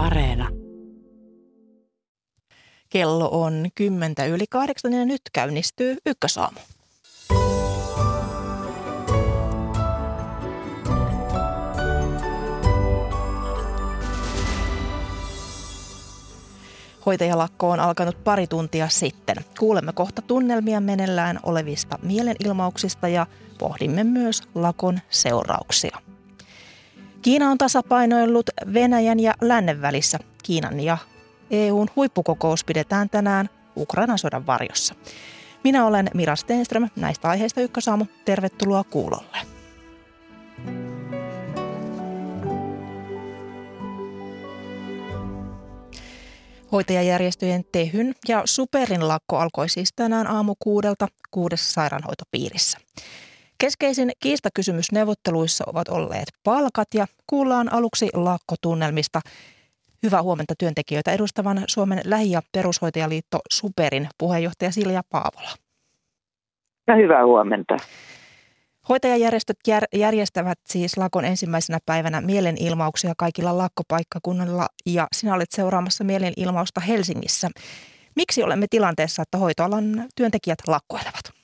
Areena. Kello on kymmentä yli kahdeksan ja nyt käynnistyy Ykkösaamu. Hoitajalakko on alkanut pari tuntia sitten. Kuulemme kohta tunnelmia menellään olevista mielenilmauksista ja pohdimme myös lakon seurauksia. Kiina on tasapainoillut Venäjän ja lännen välissä. Kiinan ja EUn huippukokous pidetään tänään Ukrainan sodan varjossa. Minä olen Mira Stenström näistä aiheista Ykkösaamu. Tervetuloa kuulolle. Hoitajajärjestöjen Tehyn ja Superin lakko alkoi siis tänään aamu kuudelta kuudessa sairaanhoitopiirissä. Keskeisin kiistakysymys neuvotteluissa ovat olleet palkat ja kuullaan aluksi lakkotunnelmista. Hyvää huomenta työntekijöitä edustavan Suomen lähi- ja perushoitajaliitto Superin puheenjohtaja Silja Paavola. Ja hyvää huomenta. Hoitajajärjestöt jär- järjestävät siis lakon ensimmäisenä päivänä mielenilmauksia kaikilla lakkopaikkakunnilla ja sinä olet seuraamassa mielenilmausta Helsingissä. Miksi olemme tilanteessa, että hoitoalan työntekijät lakkoilevat?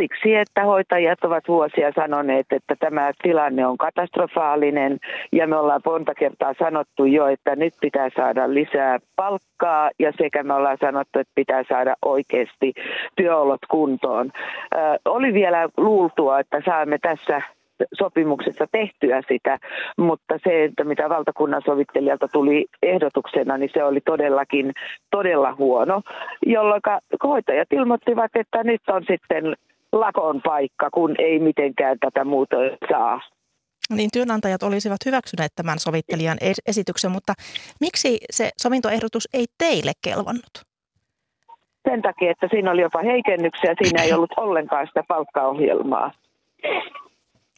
Siksi, että hoitajat ovat vuosia sanoneet, että tämä tilanne on katastrofaalinen. Ja me ollaan monta kertaa sanottu jo, että nyt pitää saada lisää palkkaa. Ja sekä me ollaan sanottu, että pitää saada oikeasti työolot kuntoon. Ö, oli vielä luultua, että saamme tässä sopimuksessa tehtyä sitä, mutta se, että mitä valtakunnan sovittelijalta tuli ehdotuksena, niin se oli todellakin todella huono, jolloin hoitajat ilmoittivat, että nyt on sitten lakon paikka, kun ei mitenkään tätä muuta saa. Niin työnantajat olisivat hyväksyneet tämän sovittelijan esityksen, mutta miksi se sovintoehdotus ei teille kelvannut? Sen takia, että siinä oli jopa heikennyksiä, siinä ei ollut ollenkaan sitä palkkaohjelmaa.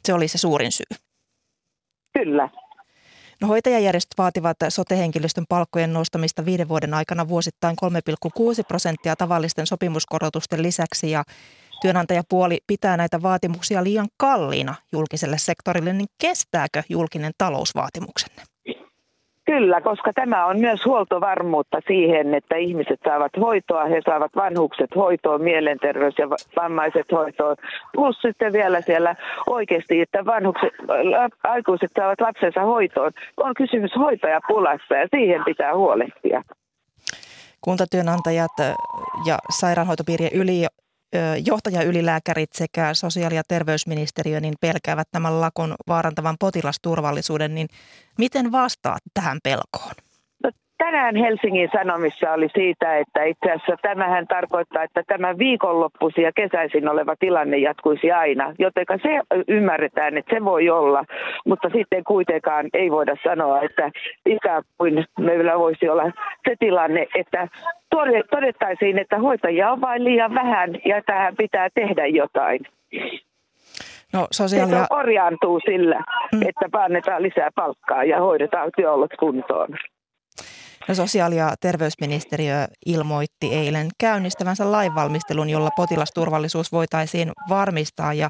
Se oli se suurin syy. Kyllä. No, hoitajajärjestöt vaativat sotehenkilöstön palkkojen nostamista viiden vuoden aikana vuosittain 3,6 prosenttia tavallisten sopimuskorotusten lisäksi ja työnantajapuoli pitää näitä vaatimuksia liian kalliina julkiselle sektorille, niin kestääkö julkinen talousvaatimuksenne? Kyllä, koska tämä on myös huoltovarmuutta siihen, että ihmiset saavat hoitoa, he saavat vanhukset hoitoon, mielenterveys ja vammaiset hoitoon. Plus sitten vielä siellä oikeasti, että vanhukset, aikuiset saavat lapsensa hoitoon. On kysymys hoitajapulassa ja siihen pitää huolehtia. Kuntatyönantajat ja sairaanhoitopiirien yli johtajaylilääkärit sekä sosiaali- ja terveysministeriö niin pelkäävät tämän lakon vaarantavan potilasturvallisuuden, niin miten vastaat tähän pelkoon? Tänään Helsingin Sanomissa oli siitä, että itse asiassa tämähän tarkoittaa, että tämä viikonloppuisi ja kesäisin oleva tilanne jatkuisi aina. Joten se ymmärretään, että se voi olla, mutta sitten kuitenkaan ei voida sanoa, että ikään kuin meillä voisi olla se tilanne, että todettaisiin, että hoitajia on vain liian vähän ja tähän pitää tehdä jotain. No, sosiaali- Se korjaantuu sillä, mm. että annetaan lisää palkkaa ja hoidetaan työolot kuntoon. No, sosiaali- ja terveysministeriö ilmoitti eilen käynnistävänsä lainvalmistelun, jolla potilasturvallisuus voitaisiin varmistaa ja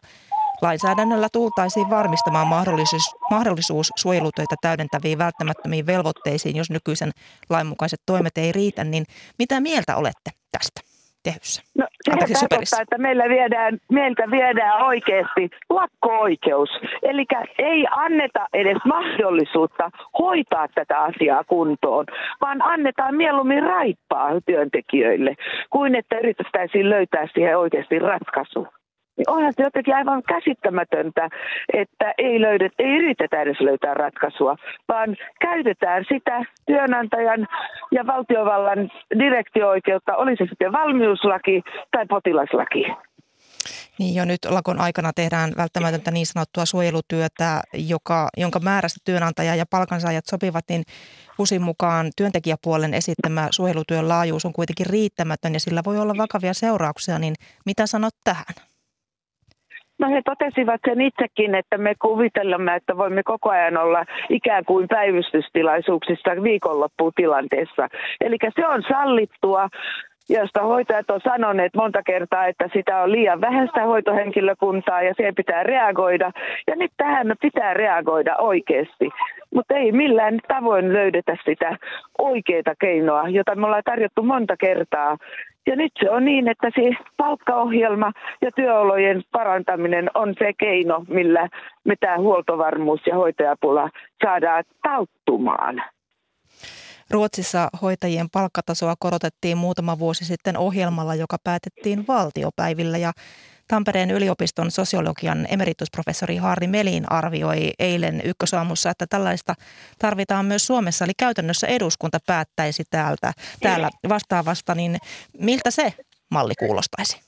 Lainsäädännöllä tultaisiin varmistamaan mahdollisuus, mahdollisuus suojelutöitä täydentäviin välttämättömiin velvoitteisiin, jos nykyisen lainmukaiset toimet ei riitä. Niin mitä mieltä olette tästä? Tehyssä? No, se tarkoittaa, että meillä viedään, meiltä viedään oikeasti lakko-oikeus. Eli ei anneta edes mahdollisuutta hoitaa tätä asiaa kuntoon, vaan annetaan mieluummin raippaa työntekijöille, kuin että yritettäisiin löytää siihen oikeasti ratkaisu niin onhan se jotenkin aivan käsittämätöntä, että ei, löydet, ei yritetä edes löytää ratkaisua, vaan käytetään sitä työnantajan ja valtiovallan direktio-oikeutta, oli se sitten valmiuslaki tai potilaslaki. Niin jo nyt lakon aikana tehdään välttämätöntä niin sanottua suojelutyötä, joka, jonka määrästä työnantaja ja palkansaajat sopivat, niin USin mukaan työntekijäpuolen esittämä suojelutyön laajuus on kuitenkin riittämätön ja sillä voi olla vakavia seurauksia, niin mitä sanot tähän? No he totesivat sen itsekin, että me kuvitellemme, että voimme koko ajan olla ikään kuin päivystystilaisuuksissa viikonlopputilanteessa. Eli se on sallittua josta hoitajat on sanoneet monta kertaa, että sitä on liian vähäistä hoitohenkilökuntaa ja siihen pitää reagoida. Ja nyt tähän pitää reagoida oikeasti. Mutta ei millään tavoin löydetä sitä oikeaa keinoa, jota me ollaan tarjottu monta kertaa. Ja nyt se on niin, että se palkkaohjelma ja työolojen parantaminen on se keino, millä me tämä huoltovarmuus ja hoitajapula saadaan tauttumaan. Ruotsissa hoitajien palkkatasoa korotettiin muutama vuosi sitten ohjelmalla, joka päätettiin valtiopäivillä ja Tampereen yliopiston sosiologian emeritusprofessori Harri Melin arvioi eilen ykkösaamussa, että tällaista tarvitaan myös Suomessa, eli käytännössä eduskunta päättäisi täältä, täällä vastaavasta, niin miltä se malli kuulostaisi?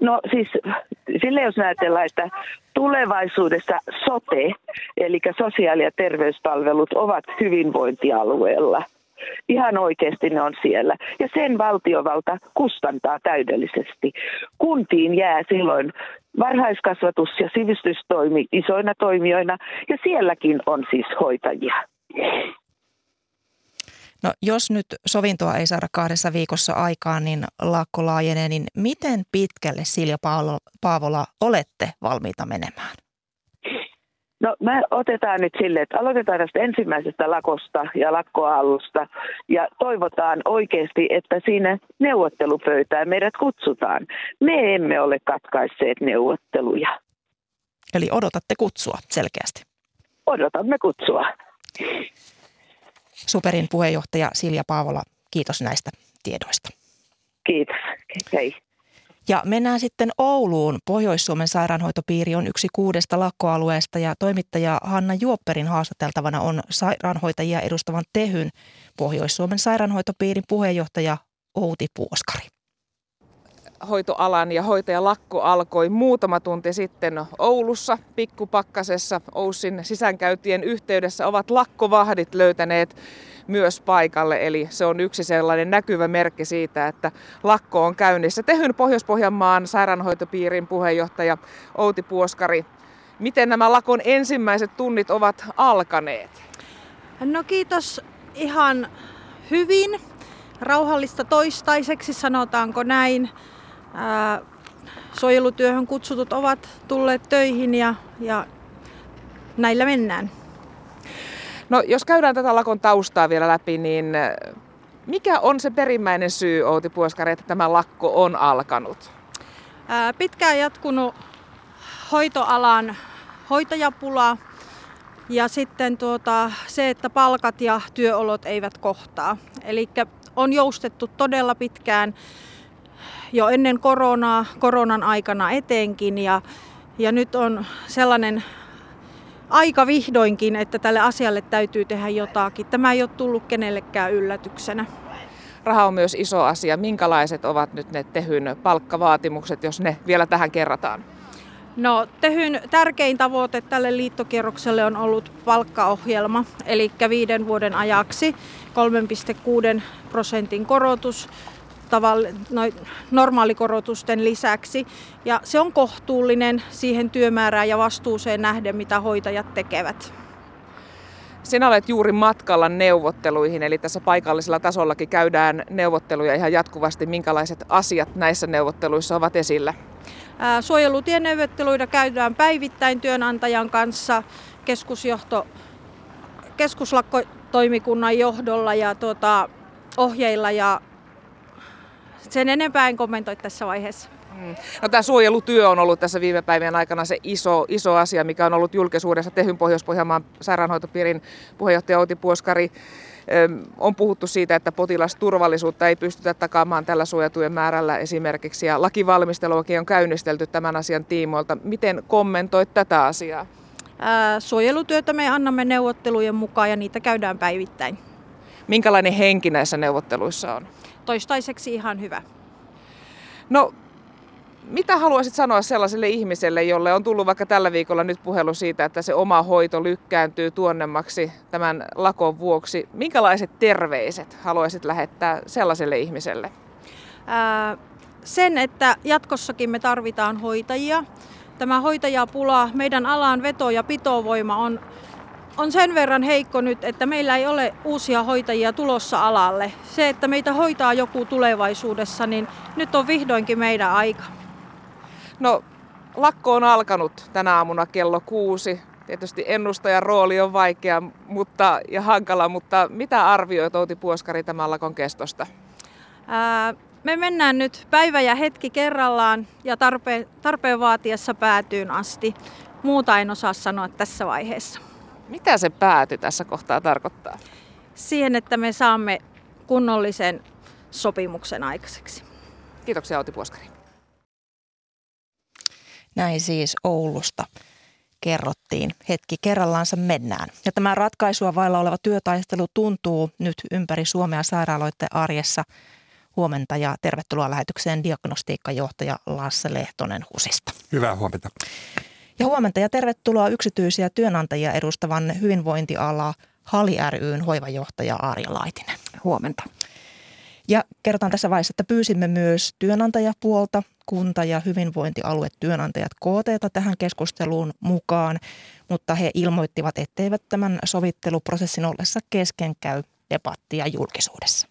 No siis sille jos ajatellaan, että tulevaisuudessa sote, eli sosiaali- ja terveyspalvelut ovat hyvinvointialueella. Ihan oikeasti ne on siellä. Ja sen valtiovalta kustantaa täydellisesti. Kuntiin jää silloin varhaiskasvatus ja sivistystoimi isoina toimijoina, ja sielläkin on siis hoitajia. No jos nyt sovintoa ei saada kahdessa viikossa aikaan, niin lakko laajenee, niin miten pitkälle Silja Paavola olette valmiita menemään? No me otetaan nyt sille, että aloitetaan tästä ensimmäisestä lakosta ja lakkoalusta ja toivotaan oikeasti, että siinä neuvottelupöytään meidät kutsutaan. Me emme ole katkaisseet neuvotteluja. Eli odotatte kutsua selkeästi? Odotamme kutsua. Superin puheenjohtaja Silja Paavola, kiitos näistä tiedoista. Kiitos. Hei. Ja mennään sitten Ouluun. Pohjois-Suomen sairaanhoitopiiri on yksi kuudesta lakkoalueesta ja toimittaja Hanna Juopperin haastateltavana on sairaanhoitajia edustavan Tehyn Pohjois-Suomen sairaanhoitopiirin puheenjohtaja Outi Puoskari hoitoalan ja hoitajalakko alkoi muutama tunti sitten Oulussa pikkupakkasessa. Oussin sisäänkäytien yhteydessä ovat lakkovahdit löytäneet myös paikalle, eli se on yksi sellainen näkyvä merkki siitä, että lakko on käynnissä. Tehyn Pohjois-Pohjanmaan sairaanhoitopiirin puheenjohtaja Outi Puoskari. Miten nämä lakon ensimmäiset tunnit ovat alkaneet? No kiitos ihan hyvin. Rauhallista toistaiseksi, sanotaanko näin ää, suojelutyöhön kutsutut ovat tulleet töihin ja, ja näillä mennään. No jos käydään tätä lakon taustaa vielä läpi, niin mikä on se perimmäinen syy, Outi Puoskari, että tämä lakko on alkanut? Ää, pitkään jatkunut hoitoalan hoitajapula ja sitten tuota, se, että palkat ja työolot eivät kohtaa. Eli on joustettu todella pitkään jo ennen koronaa, koronan aikana etenkin ja, ja nyt on sellainen aika vihdoinkin, että tälle asialle täytyy tehdä jotakin. Tämä ei ole tullut kenellekään yllätyksenä. Raha on myös iso asia. Minkälaiset ovat nyt ne Tehyn palkkavaatimukset, jos ne vielä tähän kerrataan? No, Tehyn tärkein tavoite tälle liittokierrokselle on ollut palkkaohjelma, eli viiden vuoden ajaksi 3,6 prosentin korotus normaalikorotusten lisäksi. Ja se on kohtuullinen siihen työmäärään ja vastuuseen nähden, mitä hoitajat tekevät. Sinä olet juuri matkalla neuvotteluihin, eli tässä paikallisella tasollakin käydään neuvotteluja ihan jatkuvasti. Minkälaiset asiat näissä neuvotteluissa ovat esillä? Suojelutieneuvotteluita käydään päivittäin työnantajan kanssa keskusjohto, keskuslakkotoimikunnan johdolla ja tuota, ohjeilla ja sen enempää en kommentoi tässä vaiheessa. Mm. No, tämä suojelutyö on ollut tässä viime päivien aikana se iso, iso asia, mikä on ollut julkisuudessa. Tehyn Pohjois-Pohjanmaan sairaanhoitopiirin puheenjohtaja Outi Puoskari on puhuttu siitä, että potilasturvallisuutta ei pystytä takaamaan tällä suojatujen määrällä esimerkiksi, ja lakivalmisteluakin on käynnistelty tämän asian tiimoilta. Miten kommentoit tätä asiaa? Ää, suojelutyötä me annamme neuvottelujen mukaan ja niitä käydään päivittäin. Minkälainen henki näissä neuvotteluissa on? Toistaiseksi ihan hyvä. No, mitä haluaisit sanoa sellaiselle ihmiselle, jolle on tullut vaikka tällä viikolla nyt puhelu siitä, että se oma hoito lykkääntyy tuonnemmaksi tämän lakon vuoksi? Minkälaiset terveiset haluaisit lähettää sellaiselle ihmiselle? Ää, sen, että jatkossakin me tarvitaan hoitajia. Tämä hoitajapula, meidän alan veto- ja pitovoima on on sen verran heikko nyt, että meillä ei ole uusia hoitajia tulossa alalle. Se, että meitä hoitaa joku tulevaisuudessa, niin nyt on vihdoinkin meidän aika. No, lakko on alkanut tänä aamuna kello kuusi. Tietysti ennustajan rooli on vaikea mutta, ja hankala, mutta mitä arvioit Outi Puoskari tämän lakon kestosta? Ää, me mennään nyt päivä ja hetki kerrallaan ja tarpeen, tarpeen vaatiessa päätyyn asti. Muuta en osaa sanoa tässä vaiheessa. Mitä se pääty tässä kohtaa tarkoittaa? Siihen, että me saamme kunnollisen sopimuksen aikaiseksi. Kiitoksia Outi Puoskari. Näin siis Oulusta kerrottiin. Hetki kerrallaansa mennään. Ja tämä ratkaisua vailla oleva työtaistelu tuntuu nyt ympäri Suomea sairaaloiden arjessa. Huomenta ja tervetuloa lähetykseen diagnostiikkajohtaja Lasse Lehtonen HUSista. Hyvää huomenta. Ja huomenta ja tervetuloa yksityisiä työnantajia edustavan hyvinvointiala Hali ryn hoivajohtaja Arja Laitinen. Huomenta. Ja kerrotaan tässä vaiheessa, että pyysimme myös työnantajapuolta, kunta- ja hyvinvointialuetyönantajat KT tähän keskusteluun mukaan, mutta he ilmoittivat, etteivät tämän sovitteluprosessin ollessa kesken käy debattia julkisuudessa.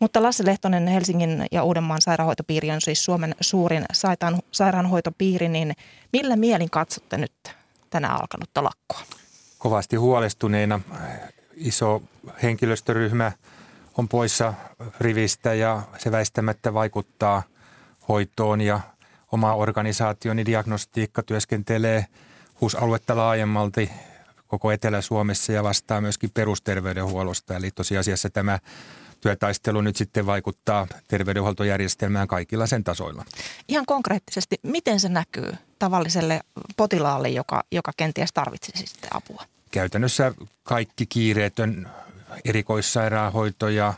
Mutta Lasse Lehtonen, Helsingin ja Uudenmaan sairaanhoitopiiri on siis Suomen suurin sairaanhoitopiiri, niin millä mielin katsotte nyt tänä alkanutta lakkoa? Kovasti huolestuneena. Iso henkilöstöryhmä on poissa rivistä ja se väistämättä vaikuttaa hoitoon ja oma organisaationi diagnostiikka työskentelee HUS-aluetta laajemmalti koko Etelä-Suomessa ja vastaa myöskin perusterveydenhuollosta. Eli tosiasiassa tämä työtaistelu nyt sitten vaikuttaa terveydenhuoltojärjestelmään kaikilla sen tasoilla. Ihan konkreettisesti, miten se näkyy tavalliselle potilaalle, joka, joka kenties tarvitsisi sitten apua? Käytännössä kaikki kiireetön erikoissairaanhoito ja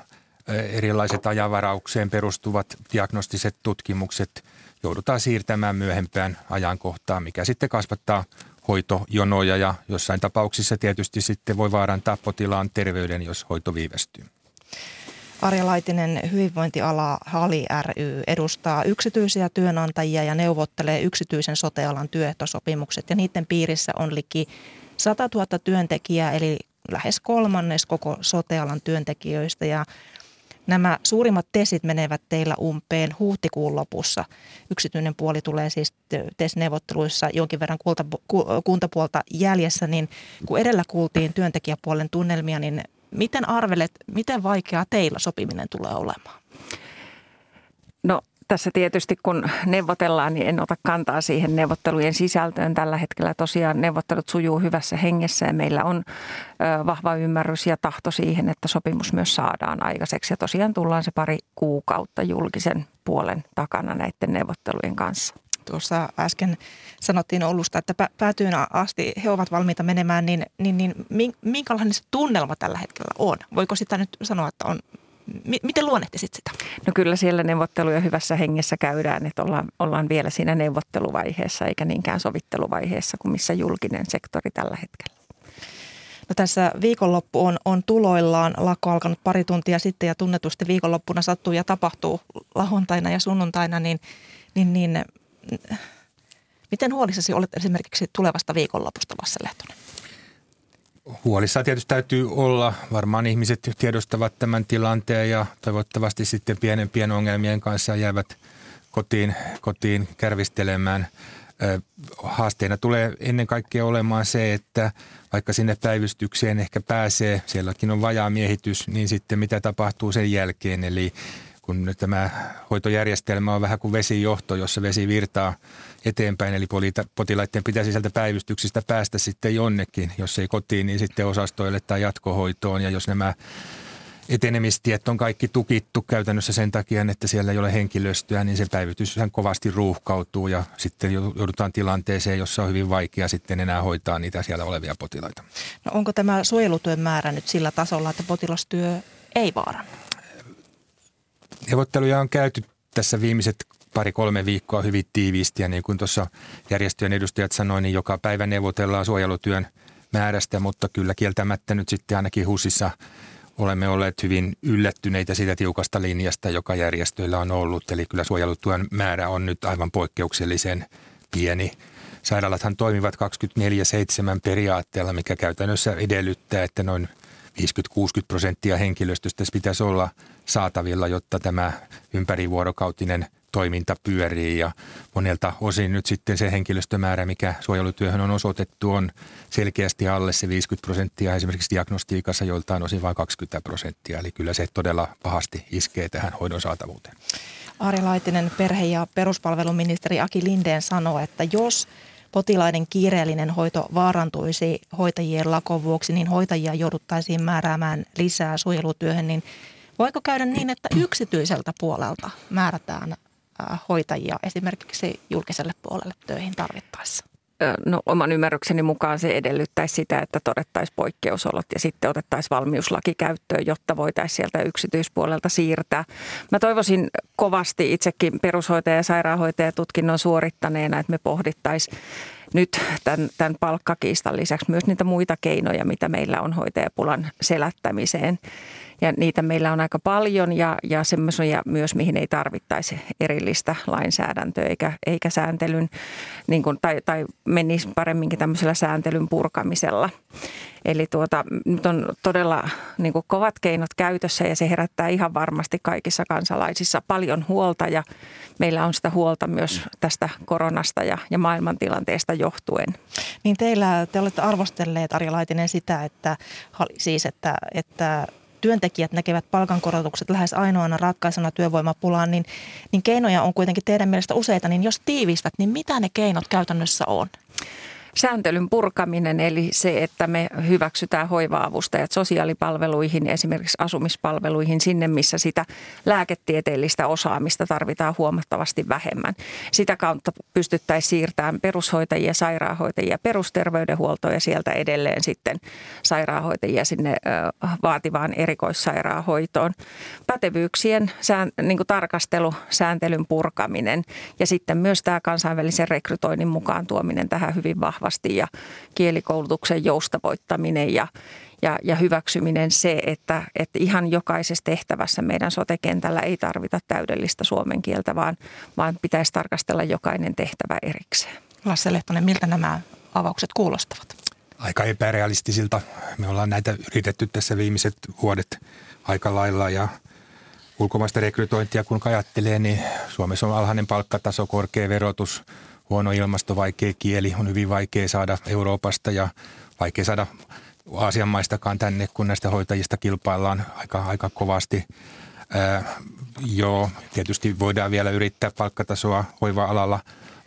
erilaiset ajanvaraukseen perustuvat diagnostiset tutkimukset joudutaan siirtämään myöhempään ajankohtaan, mikä sitten kasvattaa hoitojonoja ja jossain tapauksissa tietysti sitten voi vaarantaa potilaan terveyden, jos hoito viivästyy. Arja Laitinen, hyvinvointiala Hali ry edustaa yksityisiä työnantajia ja neuvottelee yksityisen sotealan työehtosopimukset ja niiden piirissä on liki 100 000 työntekijää eli lähes kolmannes koko sotealan työntekijöistä ja Nämä suurimmat tesit menevät teillä umpeen huhtikuun lopussa. Yksityinen puoli tulee siis TES-neuvotteluissa jonkin verran kuntapuolta jäljessä, niin kun edellä kuultiin työntekijäpuolen tunnelmia, niin miten arvelet, miten vaikeaa teillä sopiminen tulee olemaan? No tässä tietysti kun neuvotellaan, niin en ota kantaa siihen neuvottelujen sisältöön. Tällä hetkellä tosiaan neuvottelut sujuu hyvässä hengessä ja meillä on vahva ymmärrys ja tahto siihen, että sopimus myös saadaan aikaiseksi. Ja tosiaan tullaan se pari kuukautta julkisen puolen takana näiden neuvottelujen kanssa. Tuossa äsken sanottiin Oulusta, että päätyyn asti he ovat valmiita menemään, niin, niin, niin minkälainen se tunnelma tällä hetkellä on? Voiko sitä nyt sanoa, että on miten luonnehtisit sitä? No kyllä siellä neuvotteluja hyvässä hengessä käydään, että ollaan, ollaan vielä siinä neuvotteluvaiheessa eikä niinkään sovitteluvaiheessa kuin missä julkinen sektori tällä hetkellä. No tässä viikonloppu on, on tuloillaan. Lakko alkanut pari tuntia sitten ja tunnetusti viikonloppuna sattuu ja tapahtuu lahontaina ja sunnuntaina, niin, niin, niin miten huolissasi olet esimerkiksi tulevasta viikonlopusta, Lasse Lehtonen? Huolissa tietysti täytyy olla. Varmaan ihmiset tiedostavat tämän tilanteen ja toivottavasti sitten pienempien ongelmien kanssa jäävät kotiin, kotiin kärvistelemään. Haasteena tulee ennen kaikkea olemaan se, että vaikka sinne päivystykseen ehkä pääsee, sielläkin on vajaa miehitys, niin sitten mitä tapahtuu sen jälkeen. Eli kun tämä hoitojärjestelmä on vähän kuin vesijohto, jossa vesi virtaa eteenpäin, eli potilaiden pitäisi sieltä päivystyksistä päästä sitten jonnekin, jos ei kotiin, niin sitten osastoille tai jatkohoitoon, ja jos nämä etenemistiet on kaikki tukittu käytännössä sen takia, että siellä ei ole henkilöstöä, niin se päivitys kovasti ruuhkautuu ja sitten joudutaan tilanteeseen, jossa on hyvin vaikea sitten enää hoitaa niitä siellä olevia potilaita. No onko tämä suojelutyön määrä nyt sillä tasolla, että potilastyö ei vaarannu? Neuvotteluja on käyty tässä viimeiset pari-kolme viikkoa hyvin tiiviisti ja niin kuin tuossa järjestöjen edustajat sanoivat, niin joka päivä neuvotellaan suojelutyön määrästä, mutta kyllä kieltämättä nyt sitten ainakin HUSissa olemme olleet hyvin yllättyneitä siitä tiukasta linjasta, joka järjestöillä on ollut. Eli kyllä suojelutyön määrä on nyt aivan poikkeuksellisen pieni. Sairaalathan toimivat 24-7 periaatteella, mikä käytännössä edellyttää, että noin 50-60 prosenttia henkilöstöstä pitäisi olla saatavilla, jotta tämä ympärivuorokautinen toiminta pyörii ja monelta osin nyt sitten se henkilöstömäärä, mikä suojelutyöhön on osoitettu, on selkeästi alle se 50 prosenttia, esimerkiksi diagnostiikassa joiltain osin vain 20 prosenttia. Eli kyllä se todella pahasti iskee tähän hoidon saatavuuteen. Ari Laitinen, perhe- ja peruspalveluministeri Aki Lindeen sanoo, että jos potilaiden kiireellinen hoito vaarantuisi hoitajien lakon vuoksi, niin hoitajia jouduttaisiin määräämään lisää suojelutyöhön, niin voiko käydä niin, että yksityiseltä puolelta määrätään hoitajia esimerkiksi julkiselle puolelle töihin tarvittaessa? no, oman ymmärrykseni mukaan se edellyttäisi sitä, että todettaisiin poikkeusolot ja sitten otettaisiin valmiuslaki käyttöön, jotta voitaisiin sieltä yksityispuolelta siirtää. Mä toivoisin kovasti itsekin perushoitaja- ja sairaanhoitajatutkinnon suorittaneena, että me pohdittaisiin nyt tämän, tämän palkkakiistan lisäksi myös niitä muita keinoja, mitä meillä on hoitajapulan selättämiseen ja niitä meillä on aika paljon ja, ja semmoisia myös, mihin ei tarvittaisi erillistä lainsäädäntöä eikä, eikä sääntelyn, niin kuin, tai, tai menisi paremminkin tämmöisellä sääntelyn purkamisella. Eli tuota, nyt on todella niin kuin kovat keinot käytössä ja se herättää ihan varmasti kaikissa kansalaisissa paljon huolta ja meillä on sitä huolta myös tästä koronasta ja, ja maailmantilanteesta johtuen. Niin teillä, te olette arvostelleet Ari Laitinen sitä, että, siis että, että työntekijät näkevät palkankorotukset lähes ainoana ratkaisuna työvoimapulaan, niin, niin keinoja on kuitenkin teidän mielestä useita, niin jos tiivistät, niin mitä ne keinot käytännössä on? Sääntelyn purkaminen, eli se, että me hyväksytään hoiva-avustajat sosiaalipalveluihin, esimerkiksi asumispalveluihin, sinne missä sitä lääketieteellistä osaamista tarvitaan huomattavasti vähemmän. Sitä kautta pystyttäisiin siirtämään perushoitajia, sairaanhoitajia perusterveydenhuoltoon ja sieltä edelleen sitten sairaanhoitajia sinne vaativaan erikoissairaanhoitoon. Pätevyyksien sään, niin kuin tarkastelu, sääntelyn purkaminen ja sitten myös tämä kansainvälisen rekrytoinnin mukaan tuominen tähän hyvin vahvasti vahvasti ja kielikoulutuksen joustavoittaminen ja, ja, ja hyväksyminen se, että, että ihan jokaisessa tehtävässä meidän sotekentällä ei tarvita täydellistä suomen kieltä, vaan, vaan pitäisi tarkastella jokainen tehtävä erikseen. Lasse Lehtonen, miltä nämä avaukset kuulostavat? Aika epärealistisilta. Me ollaan näitä yritetty tässä viimeiset vuodet aika lailla ja ulkomaista rekrytointia kun ajattelee, niin Suomessa on alhainen palkkataso, korkea verotus – huono ilmasto, vaikea kieli, on hyvin vaikea saada Euroopasta ja vaikea saada Aasian maistakaan tänne, kun näistä hoitajista kilpaillaan aika, aika kovasti. Ää, joo, tietysti voidaan vielä yrittää palkkatasoa hoiva-alalla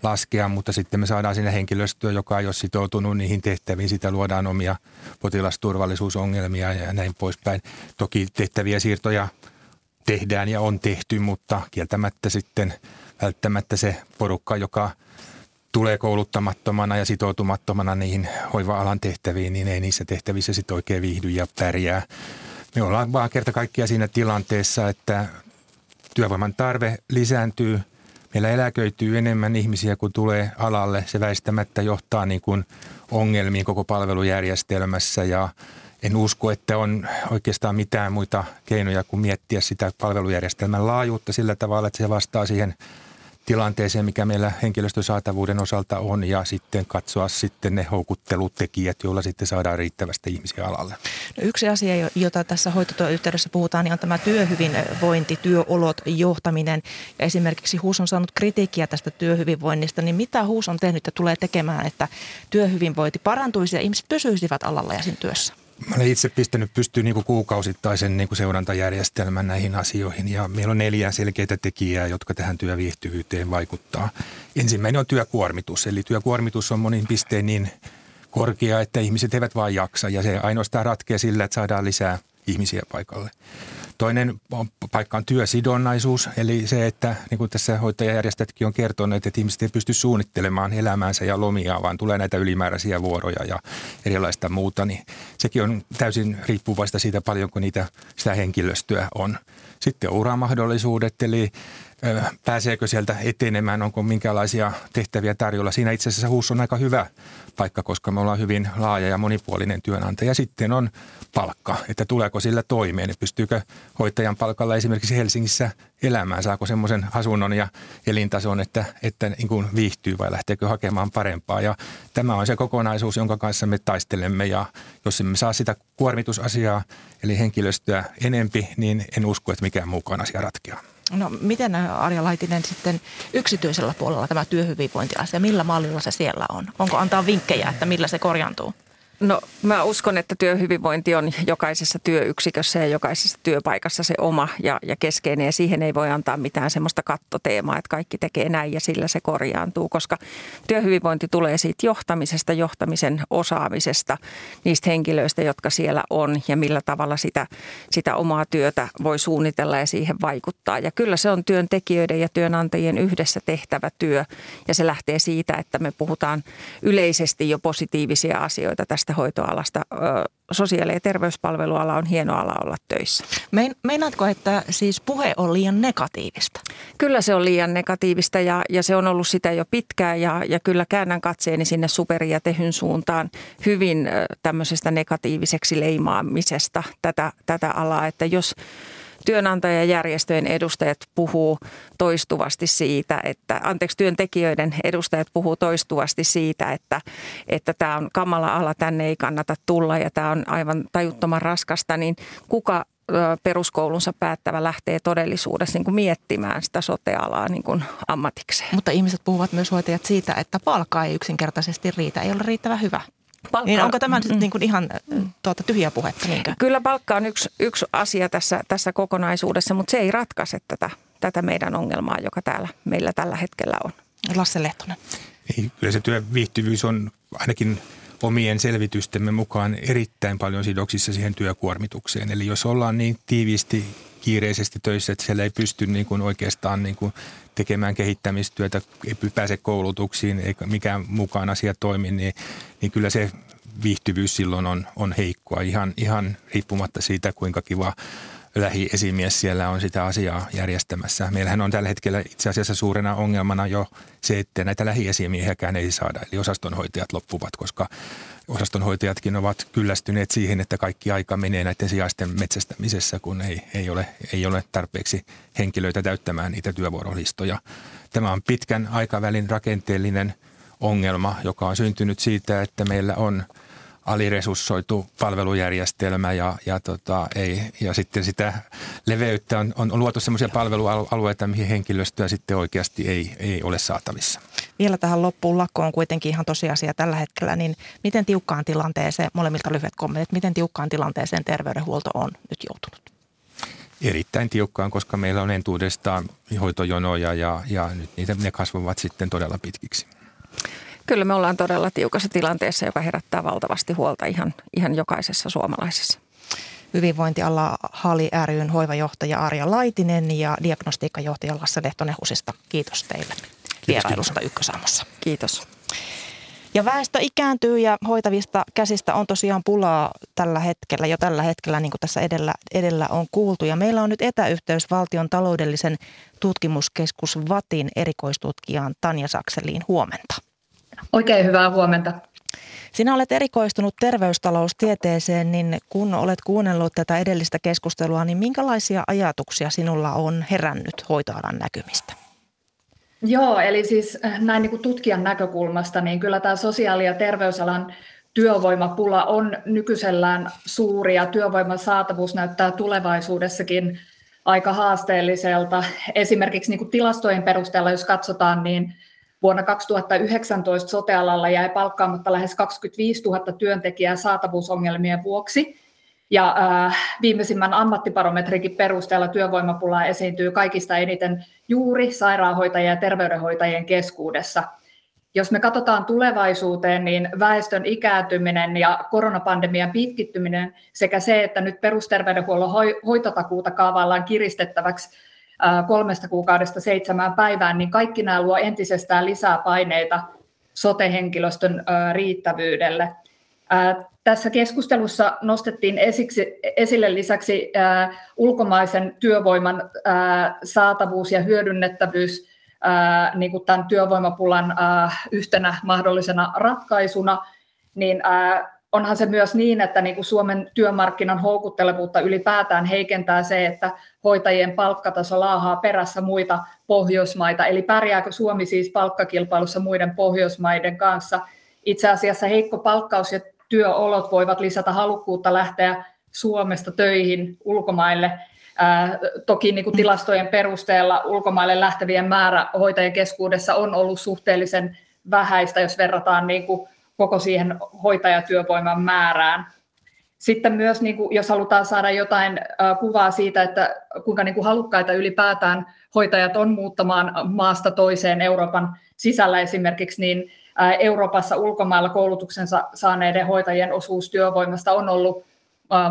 laskea, mutta sitten me saadaan sinne henkilöstöä, joka ei ole sitoutunut niihin tehtäviin. Sitä luodaan omia potilasturvallisuusongelmia ja näin poispäin. Toki tehtäviä siirtoja tehdään ja on tehty, mutta kieltämättä sitten välttämättä se porukka, joka – tulee kouluttamattomana ja sitoutumattomana niihin hoiva-alan tehtäviin, niin ei niissä tehtävissä sitten oikein viihdy ja pärjää. Me ollaan vaan kerta kaikkiaan siinä tilanteessa, että työvoiman tarve lisääntyy. Meillä eläköityy enemmän ihmisiä kuin tulee alalle. Se väistämättä johtaa niin kuin ongelmiin koko palvelujärjestelmässä ja en usko, että on oikeastaan mitään muita keinoja kuin miettiä sitä palvelujärjestelmän laajuutta sillä tavalla, että se vastaa siihen – tilanteeseen, mikä meillä henkilöstön saatavuuden osalta on ja sitten katsoa sitten ne houkuttelutekijät, joilla sitten saadaan riittävästi ihmisiä alalle. No yksi asia, jota tässä hoitotyön yhteydessä puhutaan, niin on tämä työhyvinvointi, työolot, johtaminen. Ja esimerkiksi HUS on saanut kritiikkiä tästä työhyvinvoinnista, niin mitä HUS on tehnyt ja tulee tekemään, että työhyvinvointi parantuisi ja ihmiset pysyisivät alalla ja siinä työssä? Mä olen itse pistänyt pystyyn niin kuukausittaisen niin kuin seurantajärjestelmän näihin asioihin ja meillä on neljä selkeitä tekijää, jotka tähän työviihtyvyyteen vaikuttaa. Ensimmäinen on työkuormitus, eli työkuormitus on monin pisteen niin korkea, että ihmiset eivät vain jaksa ja se ainoastaan ratkeaa sillä, että saadaan lisää ihmisiä paikalle. Toinen paikka on työsidonnaisuus, eli se, että niin kuin tässä hoitajajärjestötkin on kertonut, että ihmiset ei pysty suunnittelemaan elämäänsä ja lomia, vaan tulee näitä ylimääräisiä vuoroja ja erilaista muuta, niin sekin on täysin riippuvaista siitä paljonko niitä sitä henkilöstöä on. Sitten uramahdollisuudet, eli pääseekö sieltä etenemään, onko minkälaisia tehtäviä tarjolla. Siinä itse asiassa HUS on aika hyvä paikka, koska me ollaan hyvin laaja ja monipuolinen työnantaja. Sitten on palkka, että tuleeko sillä toimeen, pystyykö hoitajan palkalla esimerkiksi Helsingissä elämään, saako semmoisen asunnon ja elintason, että, että niin kuin viihtyy vai lähteekö hakemaan parempaa. Ja tämä on se kokonaisuus, jonka kanssa me taistelemme ja jos emme saa sitä kuormitusasiaa, eli henkilöstöä enempi, niin en usko, että mikään muukaan asia ratkeaa. No miten Arja Laitinen sitten yksityisellä puolella tämä työhyvinvointiasia, millä mallilla se siellä on? Onko antaa vinkkejä, että millä se korjaantuu? No mä uskon, että työhyvinvointi on jokaisessa työyksikössä ja jokaisessa työpaikassa se oma ja, ja keskeinen ja siihen ei voi antaa mitään semmoista kattoteemaa, että kaikki tekee näin ja sillä se korjaantuu, koska työhyvinvointi tulee siitä johtamisesta, johtamisen osaamisesta, niistä henkilöistä, jotka siellä on ja millä tavalla sitä, sitä omaa työtä voi suunnitella ja siihen vaikuttaa. Ja kyllä se on työntekijöiden ja työnantajien yhdessä tehtävä työ ja se lähtee siitä, että me puhutaan yleisesti jo positiivisia asioita tästä tästä hoitoalasta. Sosiaali- ja terveyspalveluala on hieno ala olla töissä. Mein, meinaatko, että siis puhe on liian negatiivista? Kyllä se on liian negatiivista ja, ja se on ollut sitä jo pitkään ja, ja kyllä käännän katseeni sinne superi- ja tehyn suuntaan hyvin tämmöisestä negatiiviseksi leimaamisesta tätä, tätä alaa, että jos työnantajajärjestöjen edustajat puhuu toistuvasti siitä, että, anteeksi, työntekijöiden edustajat puhuu toistuvasti siitä, että, että tämä on kamala ala, tänne ei kannata tulla ja tämä on aivan tajuttoman raskasta, niin kuka peruskoulunsa päättävä lähtee todellisuudessa niin kuin miettimään sitä sotealaa niin kuin ammatikseen. Mutta ihmiset puhuvat myös hoitajat siitä, että palkka ei yksinkertaisesti riitä, ei ole riittävän hyvä. Palkka, niin onko tämä mm, niin kuin ihan tuota, tyhjää puhetta? Niinkö? Kyllä palkka on yksi, yksi asia tässä, tässä kokonaisuudessa, mutta se ei ratkaise tätä, tätä meidän ongelmaa, joka täällä meillä tällä hetkellä on. Lasse Lehtonen. Ei, kyllä se työviihtyvyys on ainakin omien selvitystemme mukaan erittäin paljon sidoksissa siihen työkuormitukseen. Eli jos ollaan niin tiiviisti kiireisesti töissä, että siellä ei pysty niin kuin oikeastaan niin kuin tekemään kehittämistyötä, ei pääse koulutuksiin eikä mikään mukaan asia toimi, niin, niin kyllä se viihtyvyys silloin on, on heikkoa ihan, ihan riippumatta siitä, kuinka kiva lähiesimies siellä on sitä asiaa järjestämässä. Meillähän on tällä hetkellä itse asiassa suurena ongelmana jo se, että näitä lähiesiemiehiäkään ei saada. Eli osastonhoitajat loppuvat, koska osastonhoitajatkin ovat kyllästyneet siihen, että kaikki aika menee näiden sijaisten metsästämisessä, kun ei, ei, ole, ei ole tarpeeksi henkilöitä täyttämään niitä työvuorolistoja. Tämä on pitkän aikavälin rakenteellinen ongelma, joka on syntynyt siitä, että meillä on – aliresurssoitu palvelujärjestelmä ja, ja, tota, ei, ja sitten sitä leveyttä on, on, on luotu sellaisia palvelualueita, mihin henkilöstöä sitten oikeasti ei, ei ole saatavissa. Vielä tähän loppuun lakko on kuitenkin ihan tosiasia tällä hetkellä, niin miten tiukkaan tilanteeseen, molemmilta lyhyet kommentit, miten tiukkaan tilanteeseen terveydenhuolto on nyt joutunut? Erittäin tiukkaan, koska meillä on entuudestaan hoitojonoja ja, ja nyt niitä, ne kasvavat sitten todella pitkiksi. Kyllä me ollaan todella tiukassa tilanteessa, joka herättää valtavasti huolta ihan, ihan jokaisessa suomalaisessa. Hyvinvointiala Hali ryn hoivajohtaja Arja Laitinen ja diagnostiikkajohtaja Lasse Lehtonen Husista. Kiitos teille vierailusta Ykkösaamossa. Kiitos. Ja väestö ikääntyy ja hoitavista käsistä on tosiaan pulaa tällä hetkellä, jo tällä hetkellä, niin kuin tässä edellä, edellä on kuultu. Ja meillä on nyt etäyhteys valtion taloudellisen tutkimuskeskus VATin erikoistutkijaan Tanja Sakseliin. Huomenta. Oikein hyvää huomenta. Sinä olet erikoistunut terveystaloustieteeseen, niin kun olet kuunnellut tätä edellistä keskustelua, niin minkälaisia ajatuksia sinulla on herännyt hoitoalan näkymistä? Joo, eli siis äh, näin niin kuin tutkijan näkökulmasta, niin kyllä tämä sosiaali- ja terveysalan työvoimapula on nykyisellään suuri ja työvoiman saatavuus näyttää tulevaisuudessakin aika haasteelliselta. Esimerkiksi niin kuin tilastojen perusteella, jos katsotaan, niin Vuonna 2019 sotealalla jäi palkkaamatta lähes 25 000 työntekijää saatavuusongelmien vuoksi. Ja äh, viimeisimmän ammattiparometrikin perusteella työvoimapulaa esiintyy kaikista eniten juuri sairaanhoitajien ja terveydenhoitajien keskuudessa. Jos me katsotaan tulevaisuuteen, niin väestön ikääntyminen ja koronapandemian pitkittyminen sekä se, että nyt perusterveydenhuollon hoitotakuuta kaavaillaan kiristettäväksi kolmesta kuukaudesta seitsemään päivään, niin kaikki nämä luo entisestään lisää paineita sote-henkilöstön riittävyydelle. Tässä keskustelussa nostettiin esiksi, esille lisäksi ulkomaisen työvoiman saatavuus ja hyödynnettävyys niin kuin tämän työvoimapulan yhtenä mahdollisena ratkaisuna, niin onhan se myös niin, että niin kuin Suomen työmarkkinan houkuttelevuutta ylipäätään heikentää se, että hoitajien palkkataso laahaa perässä muita Pohjoismaita. Eli pärjääkö Suomi siis palkkakilpailussa muiden Pohjoismaiden kanssa? Itse asiassa heikko palkkaus ja työolot voivat lisätä halukkuutta lähteä Suomesta töihin ulkomaille Ää, toki niin kuin tilastojen perusteella ulkomaille lähtevien määrä hoitajien keskuudessa on ollut suhteellisen vähäistä, jos verrataan niin kuin koko siihen hoitajatyövoiman määrään. Sitten myös, niin kuin, jos halutaan saada jotain kuvaa siitä, että kuinka niin kuin halukkaita ylipäätään hoitajat on muuttamaan maasta toiseen Euroopan sisällä esimerkiksi, niin Euroopassa ulkomailla koulutuksensa saaneiden hoitajien osuus työvoimasta on ollut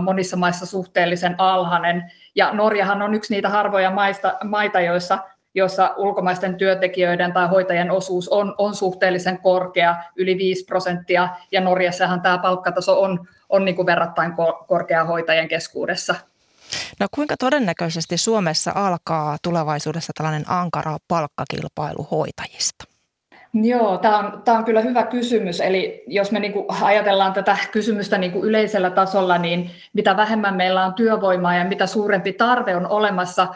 monissa maissa suhteellisen alhainen. Ja Norjahan on yksi niitä harvoja maista, maita, joissa, joissa ulkomaisten työntekijöiden tai hoitajien osuus on, on suhteellisen korkea, yli 5 prosenttia, ja Norjassahan tämä palkkataso on, on niin kuin verrattain korkea hoitajien keskuudessa. No kuinka todennäköisesti Suomessa alkaa tulevaisuudessa tällainen ankara palkkakilpailu hoitajista? Joo, tämä on, tämä on kyllä hyvä kysymys. Eli jos me niin kuin ajatellaan tätä kysymystä niin kuin yleisellä tasolla, niin mitä vähemmän meillä on työvoimaa ja mitä suurempi tarve on olemassa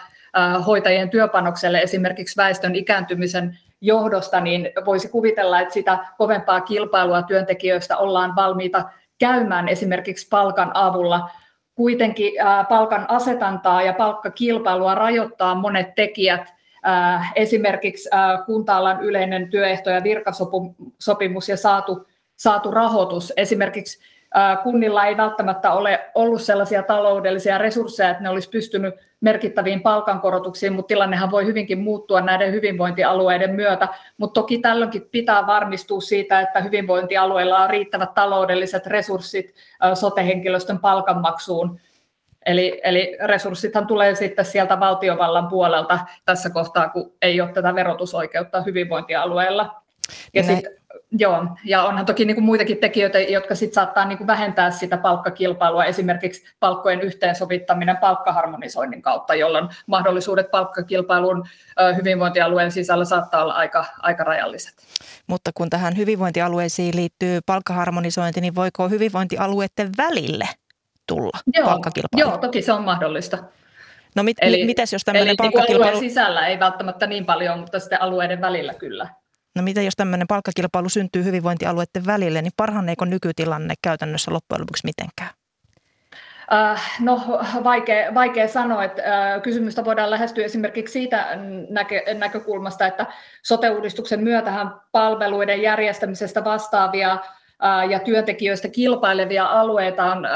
hoitajien työpanokselle esimerkiksi väestön ikääntymisen johdosta, niin voisi kuvitella, että sitä kovempaa kilpailua työntekijöistä ollaan valmiita käymään esimerkiksi palkan avulla. Kuitenkin palkan asetantaa ja palkkakilpailua rajoittaa monet tekijät, esimerkiksi kunta-alan yleinen työehto- ja virkasopimus ja saatu, saatu rahoitus. Esimerkiksi kunnilla ei välttämättä ole ollut sellaisia taloudellisia resursseja, että ne olisi pystynyt merkittäviin palkankorotuksiin, mutta tilannehan voi hyvinkin muuttua näiden hyvinvointialueiden myötä. Mutta toki tällöinkin pitää varmistua siitä, että hyvinvointialueilla on riittävät taloudelliset resurssit sotehenkilöstön palkanmaksuun. Eli, eli resurssithan tulee sitten sieltä valtiovallan puolelta tässä kohtaa, kun ei ole tätä verotusoikeutta hyvinvointialueella. Ja sit, joo, ja onhan toki niin kuin muitakin tekijöitä, jotka sit saattaa niin kuin vähentää sitä palkkakilpailua, esimerkiksi palkkojen yhteensovittaminen palkkaharmonisoinnin kautta, jolloin mahdollisuudet palkkakilpailuun hyvinvointialueen sisällä saattaa olla aika, aika rajalliset. Mutta kun tähän hyvinvointialueisiin liittyy palkkaharmonisointi, niin voiko hyvinvointialueiden välille tulla joo, palkkakilpailu? Joo, toki se on mahdollista. No mit, eli, mitäs jos tämmöinen eli niinku palkkakilpailu... alueen sisällä ei välttämättä niin paljon, mutta sitten alueiden välillä kyllä. No mitä jos tämmöinen palkkakilpailu syntyy hyvinvointialueiden välille, niin parhaneeko nykytilanne käytännössä loppujen lopuksi mitenkään? No vaikea, vaikea sanoa, että kysymystä voidaan lähestyä esimerkiksi siitä näkö, näkökulmasta, että sote-uudistuksen myötähän palveluiden järjestämisestä vastaavia ja työntekijöistä kilpailevia alueita on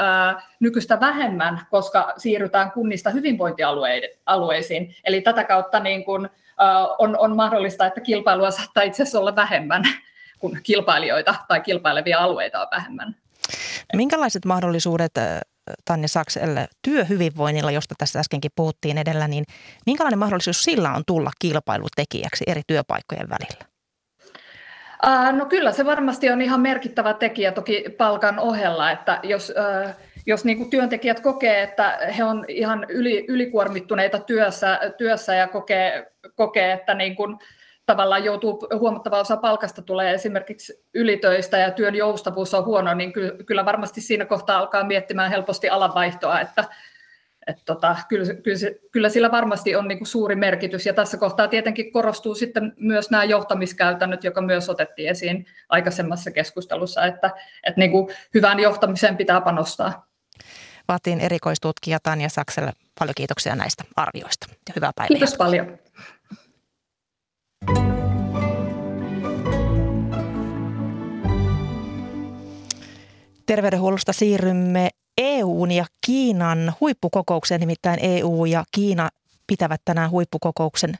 nykyistä vähemmän, koska siirrytään kunnista hyvinvointialueisiin. Eli tätä kautta niin kun, on, on mahdollista, että kilpailua saattaa itse asiassa olla vähemmän, kun kilpailijoita tai kilpailevia alueita on vähemmän. Minkälaiset mahdollisuudet Tanja Sakselle työhyvinvoinnilla, josta tässä äskenkin puhuttiin edellä, niin minkälainen mahdollisuus sillä on tulla kilpailutekijäksi eri työpaikkojen välillä? No kyllä se varmasti on ihan merkittävä tekijä toki palkan ohella, että jos, jos niin kuin työntekijät kokee, että he on ihan yli, ylikuormittuneita työssä, työssä ja kokee, kokee että niin kuin tavallaan joutuu, huomattava osa palkasta tulee esimerkiksi ylitöistä ja työn joustavuus on huono, niin kyllä varmasti siinä kohtaa alkaa miettimään helposti alanvaihtoa, että, että tota, kyllä, kyllä, kyllä sillä varmasti on niin kuin suuri merkitys. Ja tässä kohtaa tietenkin korostuu sitten myös nämä johtamiskäytännöt, joka myös otettiin esiin aikaisemmassa keskustelussa, että, että niin kuin hyvään johtamiseen pitää panostaa. Vaatiin erikoistutkija Tanja Sakselle paljon kiitoksia näistä arvioista ja hyvää päivää. Kiitos paljon. Terveydenhuollosta siirrymme EUn ja Kiinan huippukokoukseen, nimittäin EU ja Kiina pitävät tänään huippukokouksen.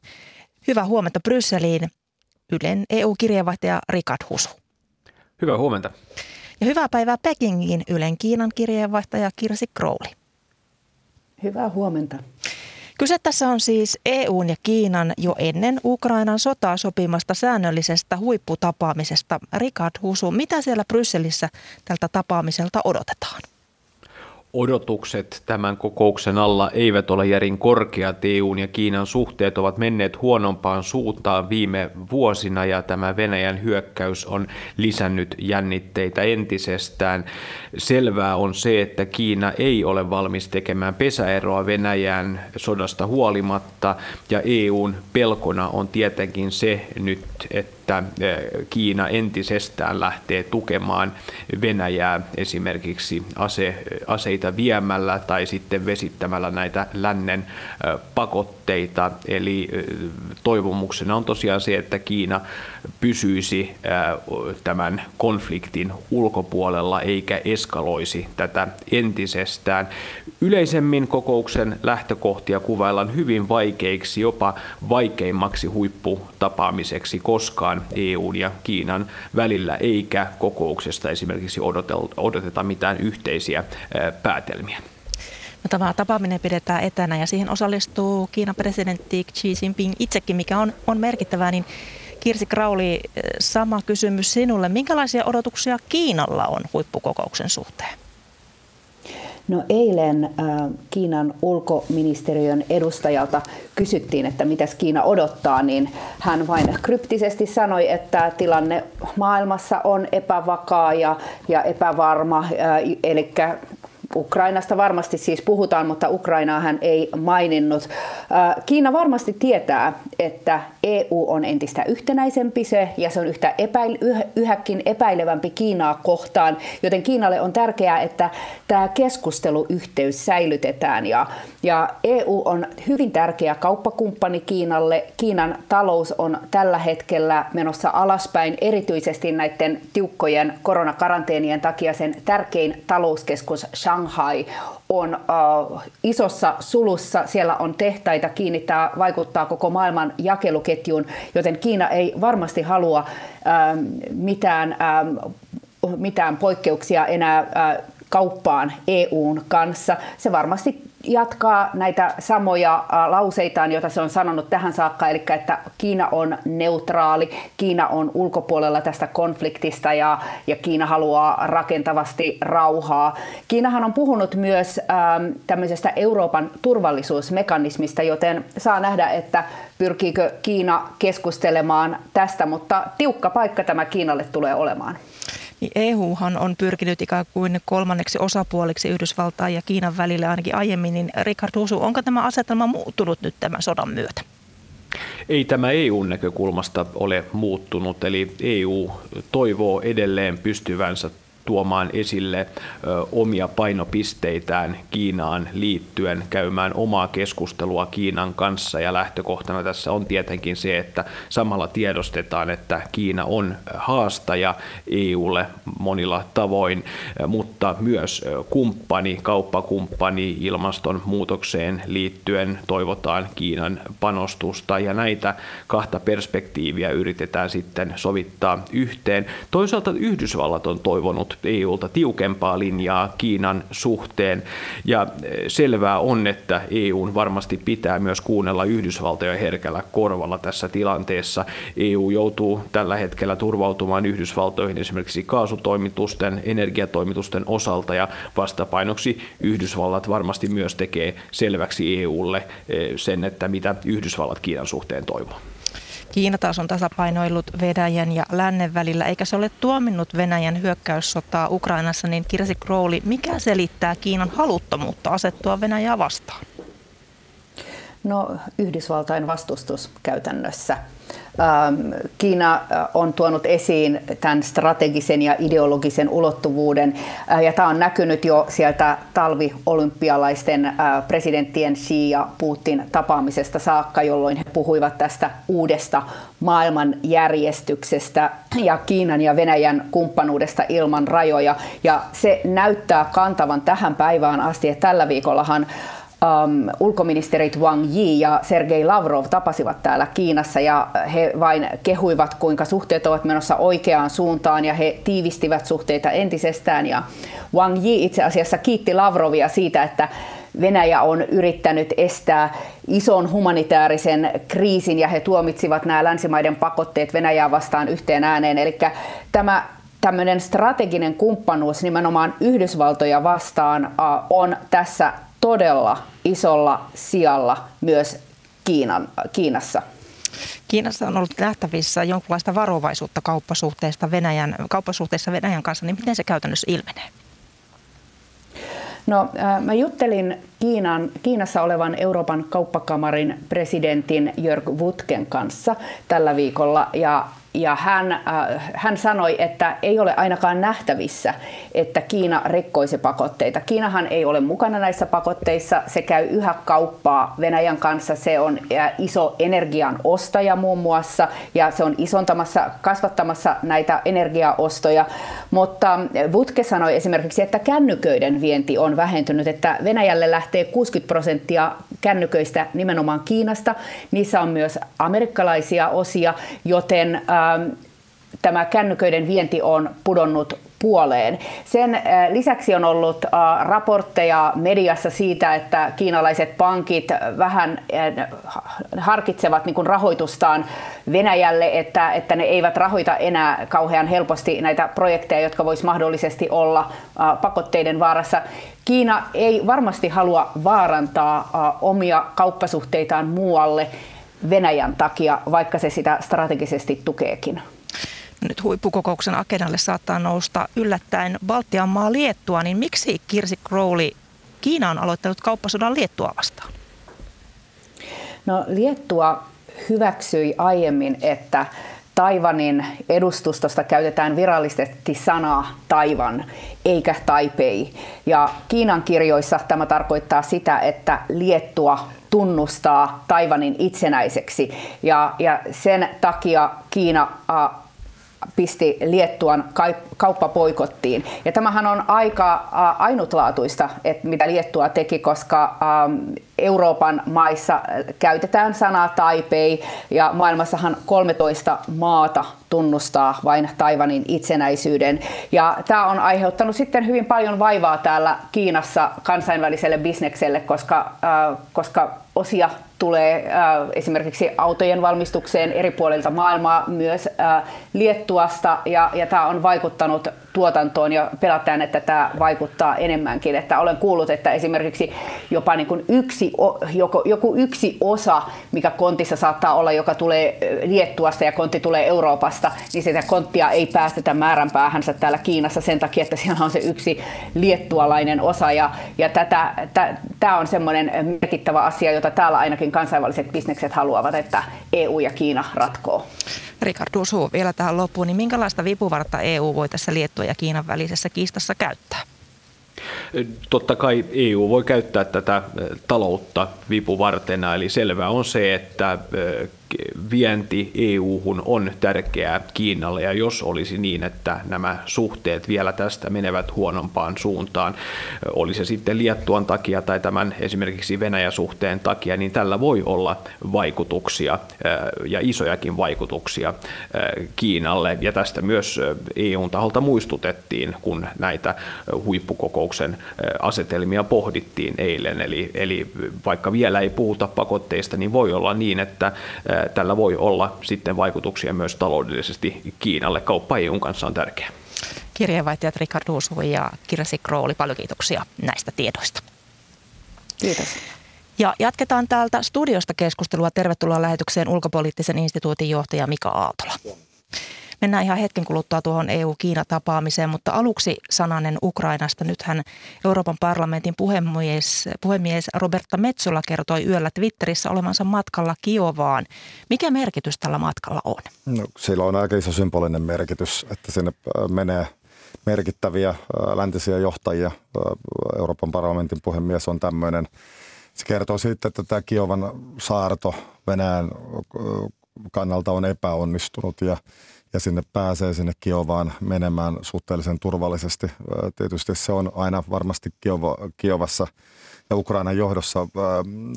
Hyvää huomenta Brysseliin, Ylen EU-kirjeenvaihtaja Rikard Husu. Hyvää huomenta. Ja hyvää päivää Pekingiin, Ylen Kiinan kirjeenvaihtaja Kirsi Crowley. Hyvää huomenta. Kyse tässä on siis EUn ja Kiinan jo ennen Ukrainan sotaa sopimasta säännöllisestä huipputapaamisesta. Rikard Husu, mitä siellä Brysselissä tältä tapaamiselta odotetaan? Odotukset tämän kokouksen alla eivät ole järin korkeat. EUn ja Kiinan suhteet ovat menneet huonompaan suuntaan viime vuosina ja tämä Venäjän hyökkäys on lisännyt jännitteitä entisestään. Selvää on se, että Kiina ei ole valmis tekemään pesäeroa Venäjän sodasta huolimatta ja EUn pelkona on tietenkin se nyt, että että Kiina entisestään lähtee tukemaan Venäjää esimerkiksi ase, aseita viemällä tai sitten vesittämällä näitä lännen pakotteita. Eli toivomuksena on tosiaan se, että Kiina pysyisi tämän konfliktin ulkopuolella eikä eskaloisi tätä entisestään. Yleisemmin kokouksen lähtökohtia kuvaillaan hyvin vaikeiksi, jopa vaikeimmaksi huipputapaamiseksi koskaan EUn ja Kiinan välillä, eikä kokouksesta esimerkiksi odoteta mitään yhteisiä päätelmiä. No, tämä tapaaminen pidetään etänä ja siihen osallistuu Kiinan presidentti Xi Jinping itsekin, mikä on, on merkittävää. Niin Kirsi Krauli, sama kysymys sinulle. Minkälaisia odotuksia Kiinalla on huippukokouksen suhteen? No eilen äh, Kiinan ulkoministeriön edustajalta kysyttiin, että mitä Kiina odottaa, niin hän vain kryptisesti sanoi, että tilanne maailmassa on epävakaa ja, ja epävarma, äh, eli Ukrainasta varmasti siis puhutaan, mutta Ukrainaa hän ei maininnut. Kiina varmasti tietää, että EU on entistä yhtenäisempi se ja se on yhtä epäil, yhäkin epäilevämpi Kiinaa kohtaan, joten Kiinalle on tärkeää, että tämä keskusteluyhteys säilytetään ja, ja EU on hyvin tärkeä kauppakumppani Kiinalle. Kiinan talous on tällä hetkellä menossa alaspäin, erityisesti näiden tiukkojen koronakaranteenien takia sen tärkein talouskeskus Shanghai on uh, isossa sulussa, siellä on tehtaita, kiinnittää, vaikuttaa koko maailman jakeluketjuun, joten Kiina ei varmasti halua uh, mitään, uh, mitään poikkeuksia enää uh, kauppaan EUn kanssa. Se varmasti jatkaa näitä samoja lauseitaan, joita se on sanonut tähän saakka, eli että Kiina on neutraali, Kiina on ulkopuolella tästä konfliktista ja, ja Kiina haluaa rakentavasti rauhaa. Kiinahan on puhunut myös ähm, tämmöisestä Euroopan turvallisuusmekanismista, joten saa nähdä, että pyrkiikö Kiina keskustelemaan tästä, mutta tiukka paikka tämä Kiinalle tulee olemaan niin EUhan on pyrkinyt ikään kuin kolmanneksi osapuoliksi Yhdysvaltain ja Kiinan välillä ainakin aiemmin, niin Richard Husu, onko tämä asetelma muuttunut nyt tämän sodan myötä? Ei tämä EU-näkökulmasta ole muuttunut, eli EU toivoo edelleen pystyvänsä tuomaan esille omia painopisteitään Kiinaan liittyen, käymään omaa keskustelua Kiinan kanssa ja lähtökohtana tässä on tietenkin se, että samalla tiedostetaan, että Kiina on haastaja EUlle monilla tavoin, mutta myös kumppani, kauppakumppani ilmastonmuutokseen liittyen toivotaan Kiinan panostusta ja näitä kahta perspektiiviä yritetään sitten sovittaa yhteen. Toisaalta Yhdysvallat on toivonut EUlta tiukempaa linjaa Kiinan suhteen. Ja e, selvää on, että EUn varmasti pitää myös kuunnella Yhdysvaltoja herkällä korvalla tässä tilanteessa. EU joutuu tällä hetkellä turvautumaan Yhdysvaltoihin esimerkiksi kaasutoimitusten, energiatoimitusten osalta ja vastapainoksi Yhdysvallat varmasti myös tekee selväksi EUlle e, sen, että mitä Yhdysvallat Kiinan suhteen toivoo. Kiina taas on tasapainoillut Venäjän ja lännen välillä, eikä se ole tuominnut Venäjän hyökkäyssotaa Ukrainassa, niin Kirsi Crowley, mikä selittää Kiinan haluttomuutta asettua Venäjää vastaan? No Yhdysvaltain vastustus käytännössä. Ähm, Kiina äh, on tuonut esiin tämän strategisen ja ideologisen ulottuvuuden, äh, ja tämä on näkynyt jo sieltä talviolympialaisten äh, presidenttien Xi ja Putin tapaamisesta saakka, jolloin he puhuivat tästä uudesta maailmanjärjestyksestä ja Kiinan ja Venäjän kumppanuudesta ilman rajoja, ja se näyttää kantavan tähän päivään asti, että tällä viikollahan um, ulkoministerit Wang Yi ja Sergei Lavrov tapasivat täällä Kiinassa ja he vain kehuivat, kuinka suhteet ovat menossa oikeaan suuntaan ja he tiivistivät suhteita entisestään. Ja Wang Yi itse asiassa kiitti Lavrovia siitä, että Venäjä on yrittänyt estää ison humanitaarisen kriisin ja he tuomitsivat nämä länsimaiden pakotteet Venäjää vastaan yhteen ääneen. Eli tämä tämmöinen strateginen kumppanuus nimenomaan Yhdysvaltoja vastaan on tässä todella isolla sijalla myös Kiinan, Kiinassa. Kiinassa on ollut nähtävissä jonkinlaista varovaisuutta kauppasuhteista Venäjän, kauppasuhteissa Venäjän kanssa, niin miten se käytännössä ilmenee? No, äh, mä juttelin Kiinan, Kiinassa olevan Euroopan kauppakamarin presidentin Jörg Wutken kanssa tällä viikolla ja ja hän, äh, hän sanoi, että ei ole ainakaan nähtävissä, että Kiina rikkoisi pakotteita. Kiinahan ei ole mukana näissä pakotteissa. Se käy yhä kauppaa Venäjän kanssa. Se on äh, iso energian ostaja muun muassa ja se on isontamassa, kasvattamassa näitä energiaostoja. Mutta Vutke sanoi esimerkiksi, että kännyköiden vienti on vähentynyt, että Venäjälle lähtee 60 prosenttia kännyköistä nimenomaan Kiinasta. Niissä on myös amerikkalaisia osia, joten ähm, tämä kännyköiden vienti on pudonnut puoleen. Sen äh, lisäksi on ollut äh, raportteja mediassa siitä, että kiinalaiset pankit vähän äh, harkitsevat niin rahoitustaan Venäjälle, että, että ne eivät rahoita enää kauhean helposti näitä projekteja, jotka voisi mahdollisesti olla pakotteiden vaarassa. Kiina ei varmasti halua vaarantaa omia kauppasuhteitaan muualle Venäjän takia, vaikka se sitä strategisesti tukeekin. Nyt huippukokouksen agendalle saattaa nousta yllättäen Baltian maa Liettua, niin miksi Kirsi Crowley Kiina on aloittanut kauppasodan Liettua vastaan? No Liettua hyväksyi aiemmin, että Taivanin edustustosta käytetään virallisesti sanaa Taivan eikä Taipei. Ja Kiinan kirjoissa tämä tarkoittaa sitä, että Liettua tunnustaa Taivanin itsenäiseksi. Ja, ja sen takia Kiina äh, pisti Liettuan kauppapoikottiin. Ja tämähän on aika ainutlaatuista, että mitä Liettua teki, koska Euroopan maissa käytetään sanaa Taipei ja maailmassahan 13 maata tunnustaa vain Taivanin itsenäisyyden. Ja tämä on aiheuttanut sitten hyvin paljon vaivaa täällä Kiinassa kansainväliselle bisnekselle, koska, koska osia tulee äh, esimerkiksi autojen valmistukseen eri puolilta maailmaa, myös äh, Liettuasta, ja, ja tämä on vaikuttanut tuotantoon ja pelätään, että tämä vaikuttaa enemmänkin. Että olen kuullut, että esimerkiksi jopa niin kuin yksi, joko, joku yksi osa, mikä kontissa saattaa olla, joka tulee Liettuasta ja kontti tulee Euroopasta, niin sitä konttia ei päästetä määränpäähänsä täällä Kiinassa sen takia, että siellä on se yksi liettualainen osa. Ja, ja tämä on semmoinen merkittävä asia, jota täällä ainakin kansainväliset bisnekset haluavat, että EU ja Kiina ratkoo. Rikard Dusu, vielä tähän loppuun, niin minkälaista vipuvartta EU voi tässä Liettua ja Kiinan välisessä kiistassa käyttää? Totta kai EU voi käyttää tätä taloutta vipuvartena, eli selvää on se, että vienti EU-hun on tärkeää Kiinalle ja jos olisi niin, että nämä suhteet vielä tästä menevät huonompaan suuntaan, oli se sitten Liettuan takia tai tämän esimerkiksi Venäjä-suhteen takia, niin tällä voi olla vaikutuksia ja isojakin vaikutuksia Kiinalle ja tästä myös EUn taholta muistutettiin, kun näitä huippukokouksen asetelmia pohdittiin eilen. Eli, eli vaikka vielä ei puhuta pakotteista, niin voi olla niin, että tällä voi olla sitten vaikutuksia myös taloudellisesti Kiinalle. Kauppa EUn kanssa on tärkeä. Kirjeenvaihtajat Richard Uusu ja Kirsi Krooli, paljon kiitoksia näistä tiedoista. Kiitos. Ja jatketaan täältä studiosta keskustelua. Tervetuloa lähetykseen ulkopoliittisen instituutin johtaja Mika Aaltola. Mennään ihan hetken kuluttua tuohon EU-Kiina-tapaamiseen, mutta aluksi sananen Ukrainasta. Nythän Euroopan parlamentin puhemies, puhemies Roberta Metsola kertoi yöllä Twitterissä olevansa matkalla Kiovaan. Mikä merkitys tällä matkalla on? No, sillä on aika iso symbolinen merkitys, että sinne äh, menee merkittäviä äh, läntisiä johtajia. Äh, Euroopan parlamentin puhemies on tämmöinen. Se kertoo siitä, että tämä Kiovan saarto Venäjän kannalta on epäonnistunut ja ja sinne pääsee sinne Kiovaan menemään suhteellisen turvallisesti. Tietysti se on aina varmasti Kiova, Kiovassa ja Ukrainan johdossa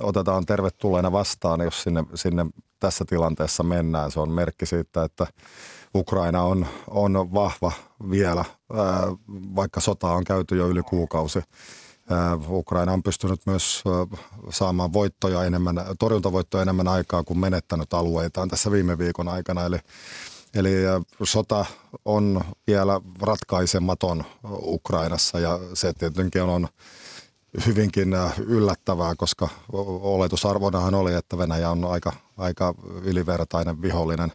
otetaan tervetulleena vastaan, jos sinne, sinne tässä tilanteessa mennään. Se on merkki siitä, että Ukraina on, on vahva vielä, vaikka sota on käyty jo yli kuukausi. Ukraina on pystynyt myös saamaan voittoja enemmän, torjuntavoittoja enemmän aikaa kuin menettänyt alueitaan tässä viime viikon aikana. Eli Eli sota on vielä ratkaisematon Ukrainassa ja se tietenkin on hyvinkin yllättävää, koska oletusarvonahan oli, että Venäjä on aika, aika ylivertainen vihollinen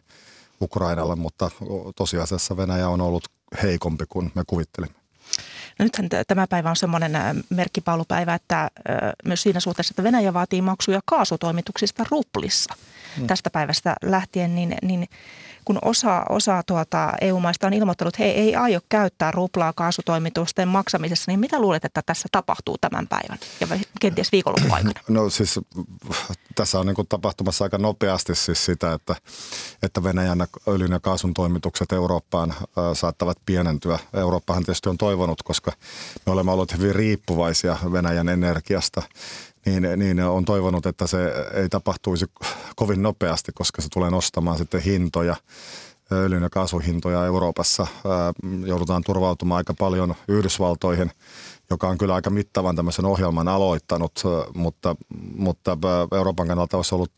Ukrainalle, mutta tosiasiassa Venäjä on ollut heikompi kuin me kuvittelimme. No nythän tämä päivä on semmoinen merkkipaalupäivä, että myös siinä suhteessa, että Venäjä vaatii maksuja kaasutoimituksista ruplissa mm. tästä päivästä lähtien, niin, niin kun osa, osa tuota EU-maista on ilmoittanut, että he ei aio käyttää ruplaa kaasutoimitusten maksamisessa, niin mitä luulet, että tässä tapahtuu tämän päivän ja kenties viikonloppuaikana? No siis tässä on niin kuin tapahtumassa aika nopeasti siis sitä, että, että Venäjän öljyn ja kaasun toimitukset Eurooppaan saattavat pienentyä. Eurooppahan tietysti on toivonut, koska me olemme olleet hyvin riippuvaisia Venäjän energiasta niin, niin on toivonut, että se ei tapahtuisi kovin nopeasti, koska se tulee nostamaan sitten hintoja, öljyn ja kaasuhintoja Euroopassa. Joudutaan turvautumaan aika paljon Yhdysvaltoihin, joka on kyllä aika mittavan tämmöisen ohjelman aloittanut, mutta, mutta Euroopan kannalta olisi ollut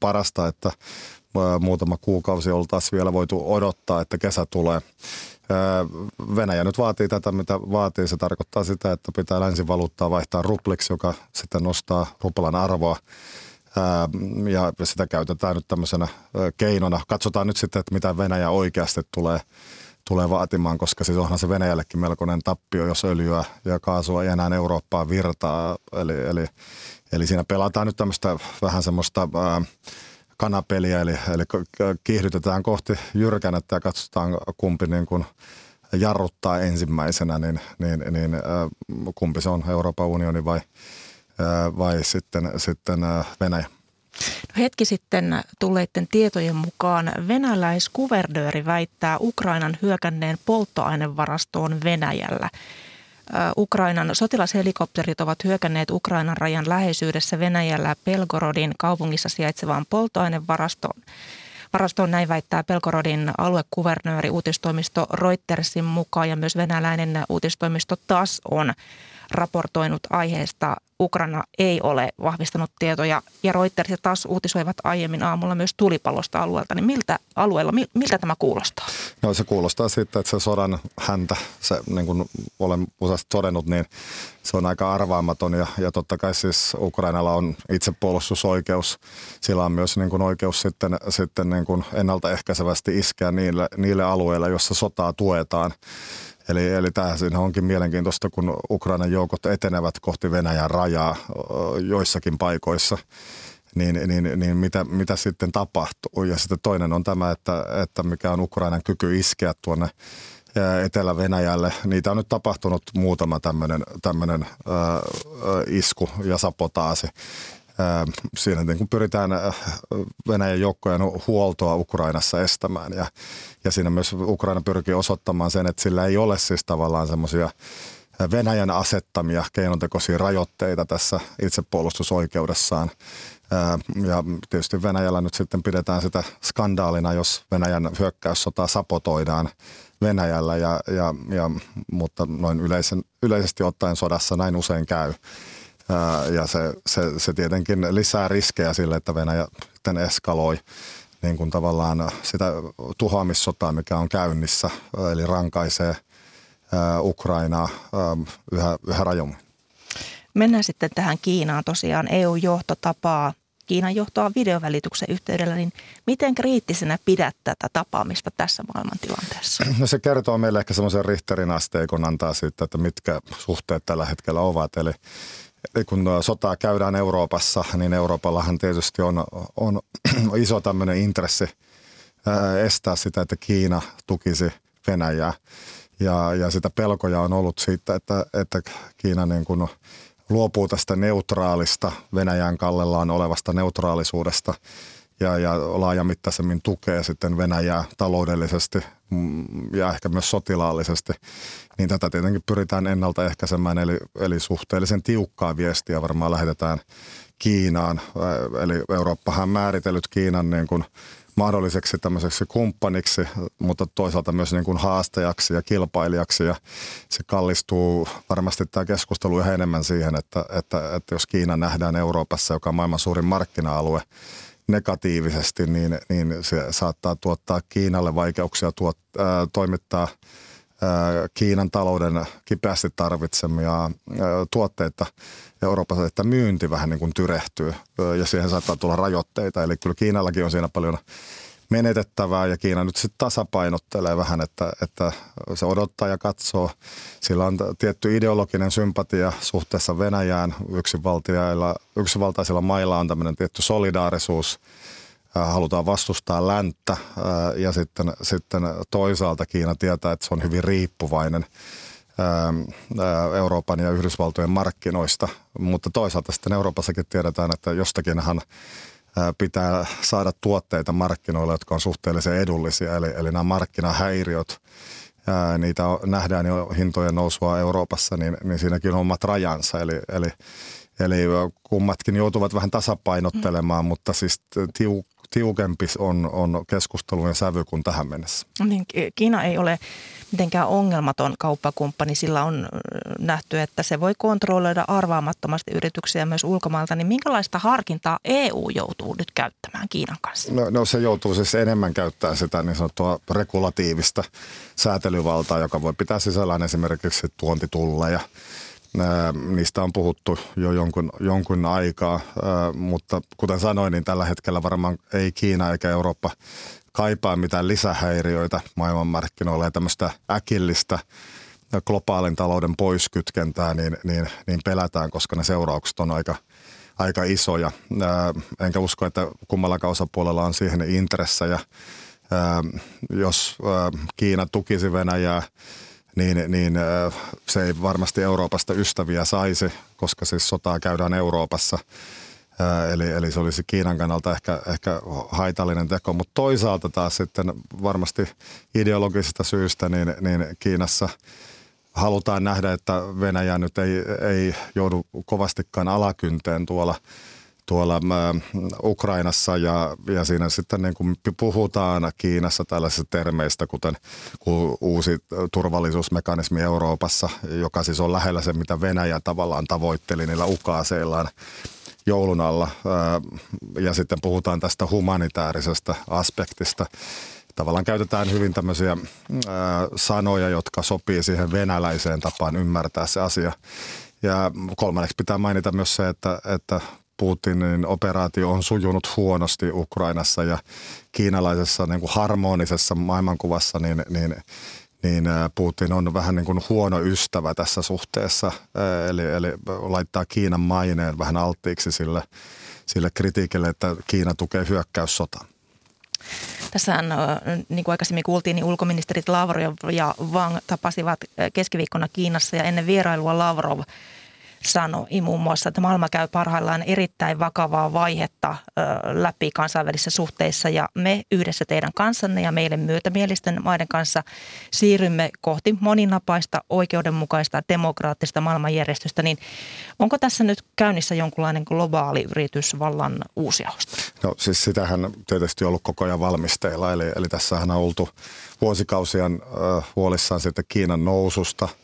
parasta, että muutama kuukausi oltaisiin vielä voitu odottaa, että kesä tulee. Venäjä nyt vaatii tätä, mitä vaatii. Se tarkoittaa sitä, että pitää länsivaluuttaa vaihtaa rupliksi, joka sitten nostaa ruplan arvoa. Ja sitä käytetään nyt tämmöisenä keinona. Katsotaan nyt sitten, että mitä Venäjä oikeasti tulee, tulee vaatimaan, koska siis onhan se Venäjällekin melkoinen tappio, jos öljyä ja kaasua ei enää Eurooppaan virtaa. Eli, eli, eli siinä pelataan nyt tämmöistä vähän semmoista... Ää, kanapeliä, eli, eli kiihdytetään kohti jyrkänettä ja katsotaan kumpi niin kuin jarruttaa ensimmäisenä, niin, niin, niin kumpi se on, Euroopan unioni vai, vai sitten, sitten Venäjä? No hetki sitten tulleiden tietojen mukaan venäläiskuvernööri väittää Ukrainan hyökänneen polttoainevarastoon Venäjällä. Ukrainan sotilashelikopterit ovat hyökänneet Ukrainan rajan läheisyydessä Venäjällä Pelgorodin kaupungissa sijaitsevaan polttoainevarastoon. Varastoon näin väittää Pelgorodin aluekuvernööri uutistoimisto Reutersin mukaan ja myös venäläinen uutistoimisto TAS on raportoinut aiheesta. Ukraina ei ole vahvistanut tietoja ja Reuters ja taas uutisoivat aiemmin aamulla myös tulipalosta alueelta. Niin miltä alueella, miltä tämä kuulostaa? No se kuulostaa sitten, että se sodan häntä, se niin kuin olen useasti todennut, niin se on aika arvaamaton ja, ja totta kai siis Ukrainalla on itsepuolustusoikeus. Sillä on myös niin kuin oikeus sitten, sitten niin kuin ennaltaehkäisevästi iskeä niille, niille alueille, joissa sotaa tuetaan. Eli, eli tämä siinä onkin mielenkiintoista, kun Ukrainan joukot etenevät kohti Venäjän rajaa joissakin paikoissa, niin, niin, niin mitä, mitä sitten tapahtuu. Ja sitten toinen on tämä, että, että mikä on Ukrainan kyky iskeä tuonne Etelä-Venäjälle. Niitä on nyt tapahtunut muutama tämmöinen, isku ja sapotaasi. Siinä niin pyritään Venäjän joukkojen huoltoa Ukrainassa estämään ja, ja siinä myös Ukraina pyrkii osoittamaan sen, että sillä ei ole siis tavallaan semmoisia Venäjän asettamia keinotekoisia rajoitteita tässä itsepuolustusoikeudessaan. Ja tietysti Venäjällä nyt sitten pidetään sitä skandaalina, jos Venäjän hyökkäyssota sapotoidaan Venäjällä, ja, ja, ja, mutta noin yleisen, yleisesti ottaen sodassa näin usein käy. Ja se, se, se tietenkin lisää riskejä sille, että Venäjä sitten eskaloi niin kuin tavallaan sitä tuhoamissotaa, mikä on käynnissä, eli rankaisee Ukrainaa yhä, yhä rajummin. Mennään sitten tähän Kiinaan. Tosiaan EU-johto tapaa Kiinan johtoa videovälityksen yhteydellä, niin miten kriittisenä pidät tätä tapaamista tässä maailmantilanteessa? No se kertoo meille ehkä semmoisen Richterin asteikon antaa siitä, että mitkä suhteet tällä hetkellä ovat. Eli kun sotaa käydään Euroopassa, niin Euroopallahan tietysti on, on iso tämmöinen intressi estää sitä, että Kiina tukisi Venäjää. Ja, ja sitä pelkoja on ollut siitä, että, että Kiina niin kuin luopuu tästä neutraalista Venäjän kallellaan olevasta neutraalisuudesta ja, ja laajamittaisemmin tukee sitten Venäjää taloudellisesti mm, ja ehkä myös sotilaallisesti, niin tätä tietenkin pyritään ennaltaehkäisemään, eli, eli suhteellisen tiukkaa viestiä varmaan lähetetään Kiinaan. Eli Eurooppahan määritellyt Kiinan niin kuin mahdolliseksi tämmöiseksi kumppaniksi, mutta toisaalta myös niin kuin haastajaksi ja kilpailijaksi. Ja se kallistuu varmasti tämä keskustelu yhä enemmän siihen, että, että, että jos Kiina nähdään Euroopassa, joka on maailman suurin markkina-alue, negatiivisesti, niin, niin se saattaa tuottaa Kiinalle vaikeuksia tuot, ää, toimittaa ää, Kiinan talouden kipeästi tarvitsemia ää, tuotteita Euroopassa, että myynti vähän niin kuin tyrehtyy ja siihen saattaa tulla rajoitteita. Eli kyllä Kiinallakin on siinä paljon menetettävää ja Kiina nyt sitten tasapainottelee vähän, että, että se odottaa ja katsoo. Sillä on tietty ideologinen sympatia suhteessa Venäjään. Yksivaltaisilla, mailla on tämmöinen tietty solidaarisuus halutaan vastustaa länttä ja sitten, sitten toisaalta Kiina tietää, että se on hyvin riippuvainen Euroopan ja Yhdysvaltojen markkinoista, mutta toisaalta sitten Euroopassakin tiedetään, että jostakinhan pitää saada tuotteita markkinoille, jotka on suhteellisen edullisia, eli, eli nämä markkinahäiriöt, niitä nähdään jo hintojen nousua Euroopassa, niin, niin siinäkin on omat rajansa, eli, eli Eli kummatkin joutuvat vähän tasapainottelemaan, mm. mutta siis tiu, tiukempi on, on keskustelujen sävy kuin tähän mennessä. Niin, Kiina ei ole mitenkään ongelmaton kauppakumppani. Sillä on nähty, että se voi kontrolloida arvaamattomasti yrityksiä myös ulkomailta. Niin minkälaista harkintaa EU joutuu nyt käyttämään Kiinan kanssa? No, no se joutuu siis enemmän käyttämään sitä niin sanottua regulatiivista säätelyvaltaa, joka voi pitää sisällään esimerkiksi tuontitulleja – Niistä on puhuttu jo jonkun, jonkun aikaa, mutta kuten sanoin, niin tällä hetkellä varmaan ei Kiina eikä Eurooppa kaipaa mitään lisähäiriöitä maailmanmarkkinoilla ja tämmöistä äkillistä globaalin talouden poiskytkentää, niin, niin, niin pelätään, koska ne seuraukset on aika, aika isoja. Enkä usko, että kummallakaan osapuolella on siihen intressejä. Jos Kiina tukisi Venäjää niin, niin se ei varmasti Euroopasta ystäviä saisi, koska siis sotaa käydään Euroopassa. Eli, eli se olisi Kiinan kannalta ehkä, ehkä haitallinen teko, mutta toisaalta taas sitten varmasti ideologisista syistä niin, niin Kiinassa halutaan nähdä, että Venäjä nyt ei, ei joudu kovastikaan alakynteen tuolla – tuolla Ukrainassa. Ja, ja siinä sitten niin kuin puhutaan Kiinassa tällaisista termeistä, kuten uusi turvallisuusmekanismi Euroopassa, joka siis on lähellä se, mitä Venäjä tavallaan tavoitteli niillä ukaaseillaan joulun alla. Ja sitten puhutaan tästä humanitaarisesta aspektista. Tavallaan käytetään hyvin tämmöisiä sanoja, jotka sopii siihen venäläiseen tapaan ymmärtää se asia. Ja kolmanneksi pitää mainita myös se, että, että Putinin operaatio on sujunut huonosti Ukrainassa ja kiinalaisessa niin kuin harmonisessa maailmankuvassa, niin, niin, niin Putin on vähän niin kuin huono ystävä tässä suhteessa, eli, eli laittaa Kiinan maineen vähän alttiiksi sille, sille kritiikille, että Kiina tukee hyökkäyssotaa. Tässähän, niin kuin aikaisemmin kuultiin, niin ulkoministerit Lavrov ja Wang tapasivat keskiviikkona Kiinassa ja ennen vierailua Lavrov sanoi muun muassa, että maailma käy parhaillaan erittäin vakavaa vaihetta läpi kansainvälisissä suhteissa ja me yhdessä teidän kanssanne ja meille myötämielisten maiden kanssa siirrymme kohti moninapaista, oikeudenmukaista, demokraattista maailmanjärjestystä, niin onko tässä nyt käynnissä jonkunlainen globaali yritys vallan uusiahosta? No siis sitähän tietysti ollut koko ajan valmisteilla, eli, eli tässähän on oltu vuosikausien äh, huolissaan sitten Kiinan noususta –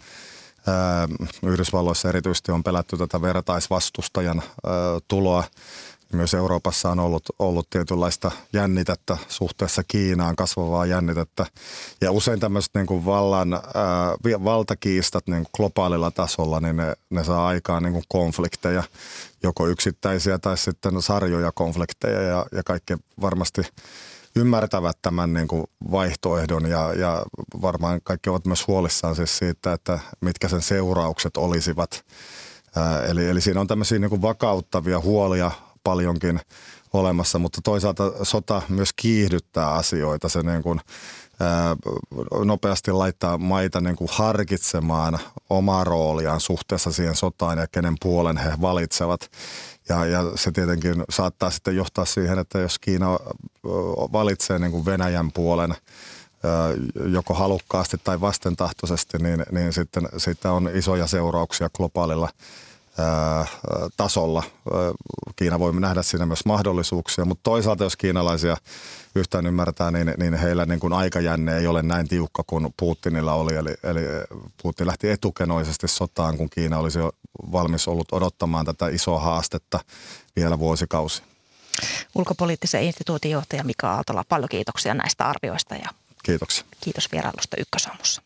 Yhdysvalloissa erityisesti on pelätty tätä vertaisvastustajan tuloa. Myös Euroopassa on ollut, ollut tietynlaista jännitettä suhteessa Kiinaan, kasvavaa jännitettä. Ja usein tämmöiset niin kuin vallan, ää, valtakiistat niin kuin globaalilla tasolla, niin ne, ne saa aikaan niin kuin konflikteja, joko yksittäisiä tai sitten sarjoja konflikteja. Ja, ja kaikki varmasti ymmärtävät tämän niin kuin vaihtoehdon ja, ja varmaan kaikki ovat myös huolissaan siis siitä, että mitkä sen seuraukset olisivat. Ää, eli, eli siinä on tämmöisiä niin kuin vakauttavia huolia paljonkin olemassa, mutta toisaalta sota myös kiihdyttää asioita. Se niin kuin, ää, nopeasti laittaa maita niin kuin harkitsemaan omaa rooliaan suhteessa siihen sotaan ja kenen puolen he valitsevat. Ja, ja se tietenkin saattaa sitten johtaa siihen, että jos Kiina valitsee niin kuin Venäjän puolen joko halukkaasti tai vastentahtoisesti, niin, niin sitten siitä on isoja seurauksia globaalilla tasolla. Kiina voi nähdä siinä myös mahdollisuuksia, mutta toisaalta jos kiinalaisia yhtään ymmärtää, niin, niin heillä niin kuin aikajänne ei ole näin tiukka kuin Putinilla oli. Eli, eli Putin lähti etukenoisesti sotaan, kun Kiina olisi jo valmis ollut odottamaan tätä isoa haastetta vielä vuosikausi. Ulkopoliittisen instituutin johtaja Mika Aaltola, paljon kiitoksia näistä arvioista ja Kiitoksia. kiitos vierailusta Ykkösaamussa.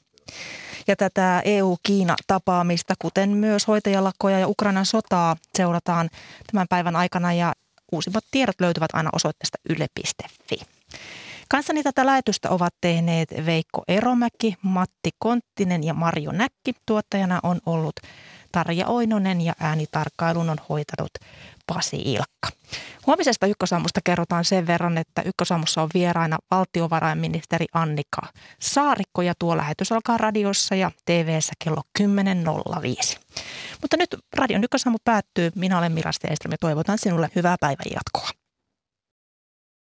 Ja tätä EU-Kiina-tapaamista, kuten myös hoitajalakkoja ja Ukrainan sotaa seurataan tämän päivän aikana ja uusimmat tiedot löytyvät aina osoitteesta yle.fi. Kanssani tätä lähetystä ovat tehneet Veikko Eromäki, Matti Konttinen ja Marjo Näkki. Tuottajana on ollut Tarja Oinonen ja äänitarkkailun on hoitanut Pasi Ilkka. Huomisesta Ykkösaamusta kerrotaan sen verran, että Ykkösaamussa on vieraina valtiovarainministeri Annika Saarikko ja tuo lähetys alkaa radiossa ja TVssä kello 10.05. Mutta nyt Radion Ykkösaamu päättyy. Minä olen Mirasti Eström ja toivotan sinulle hyvää päivän jatkoa.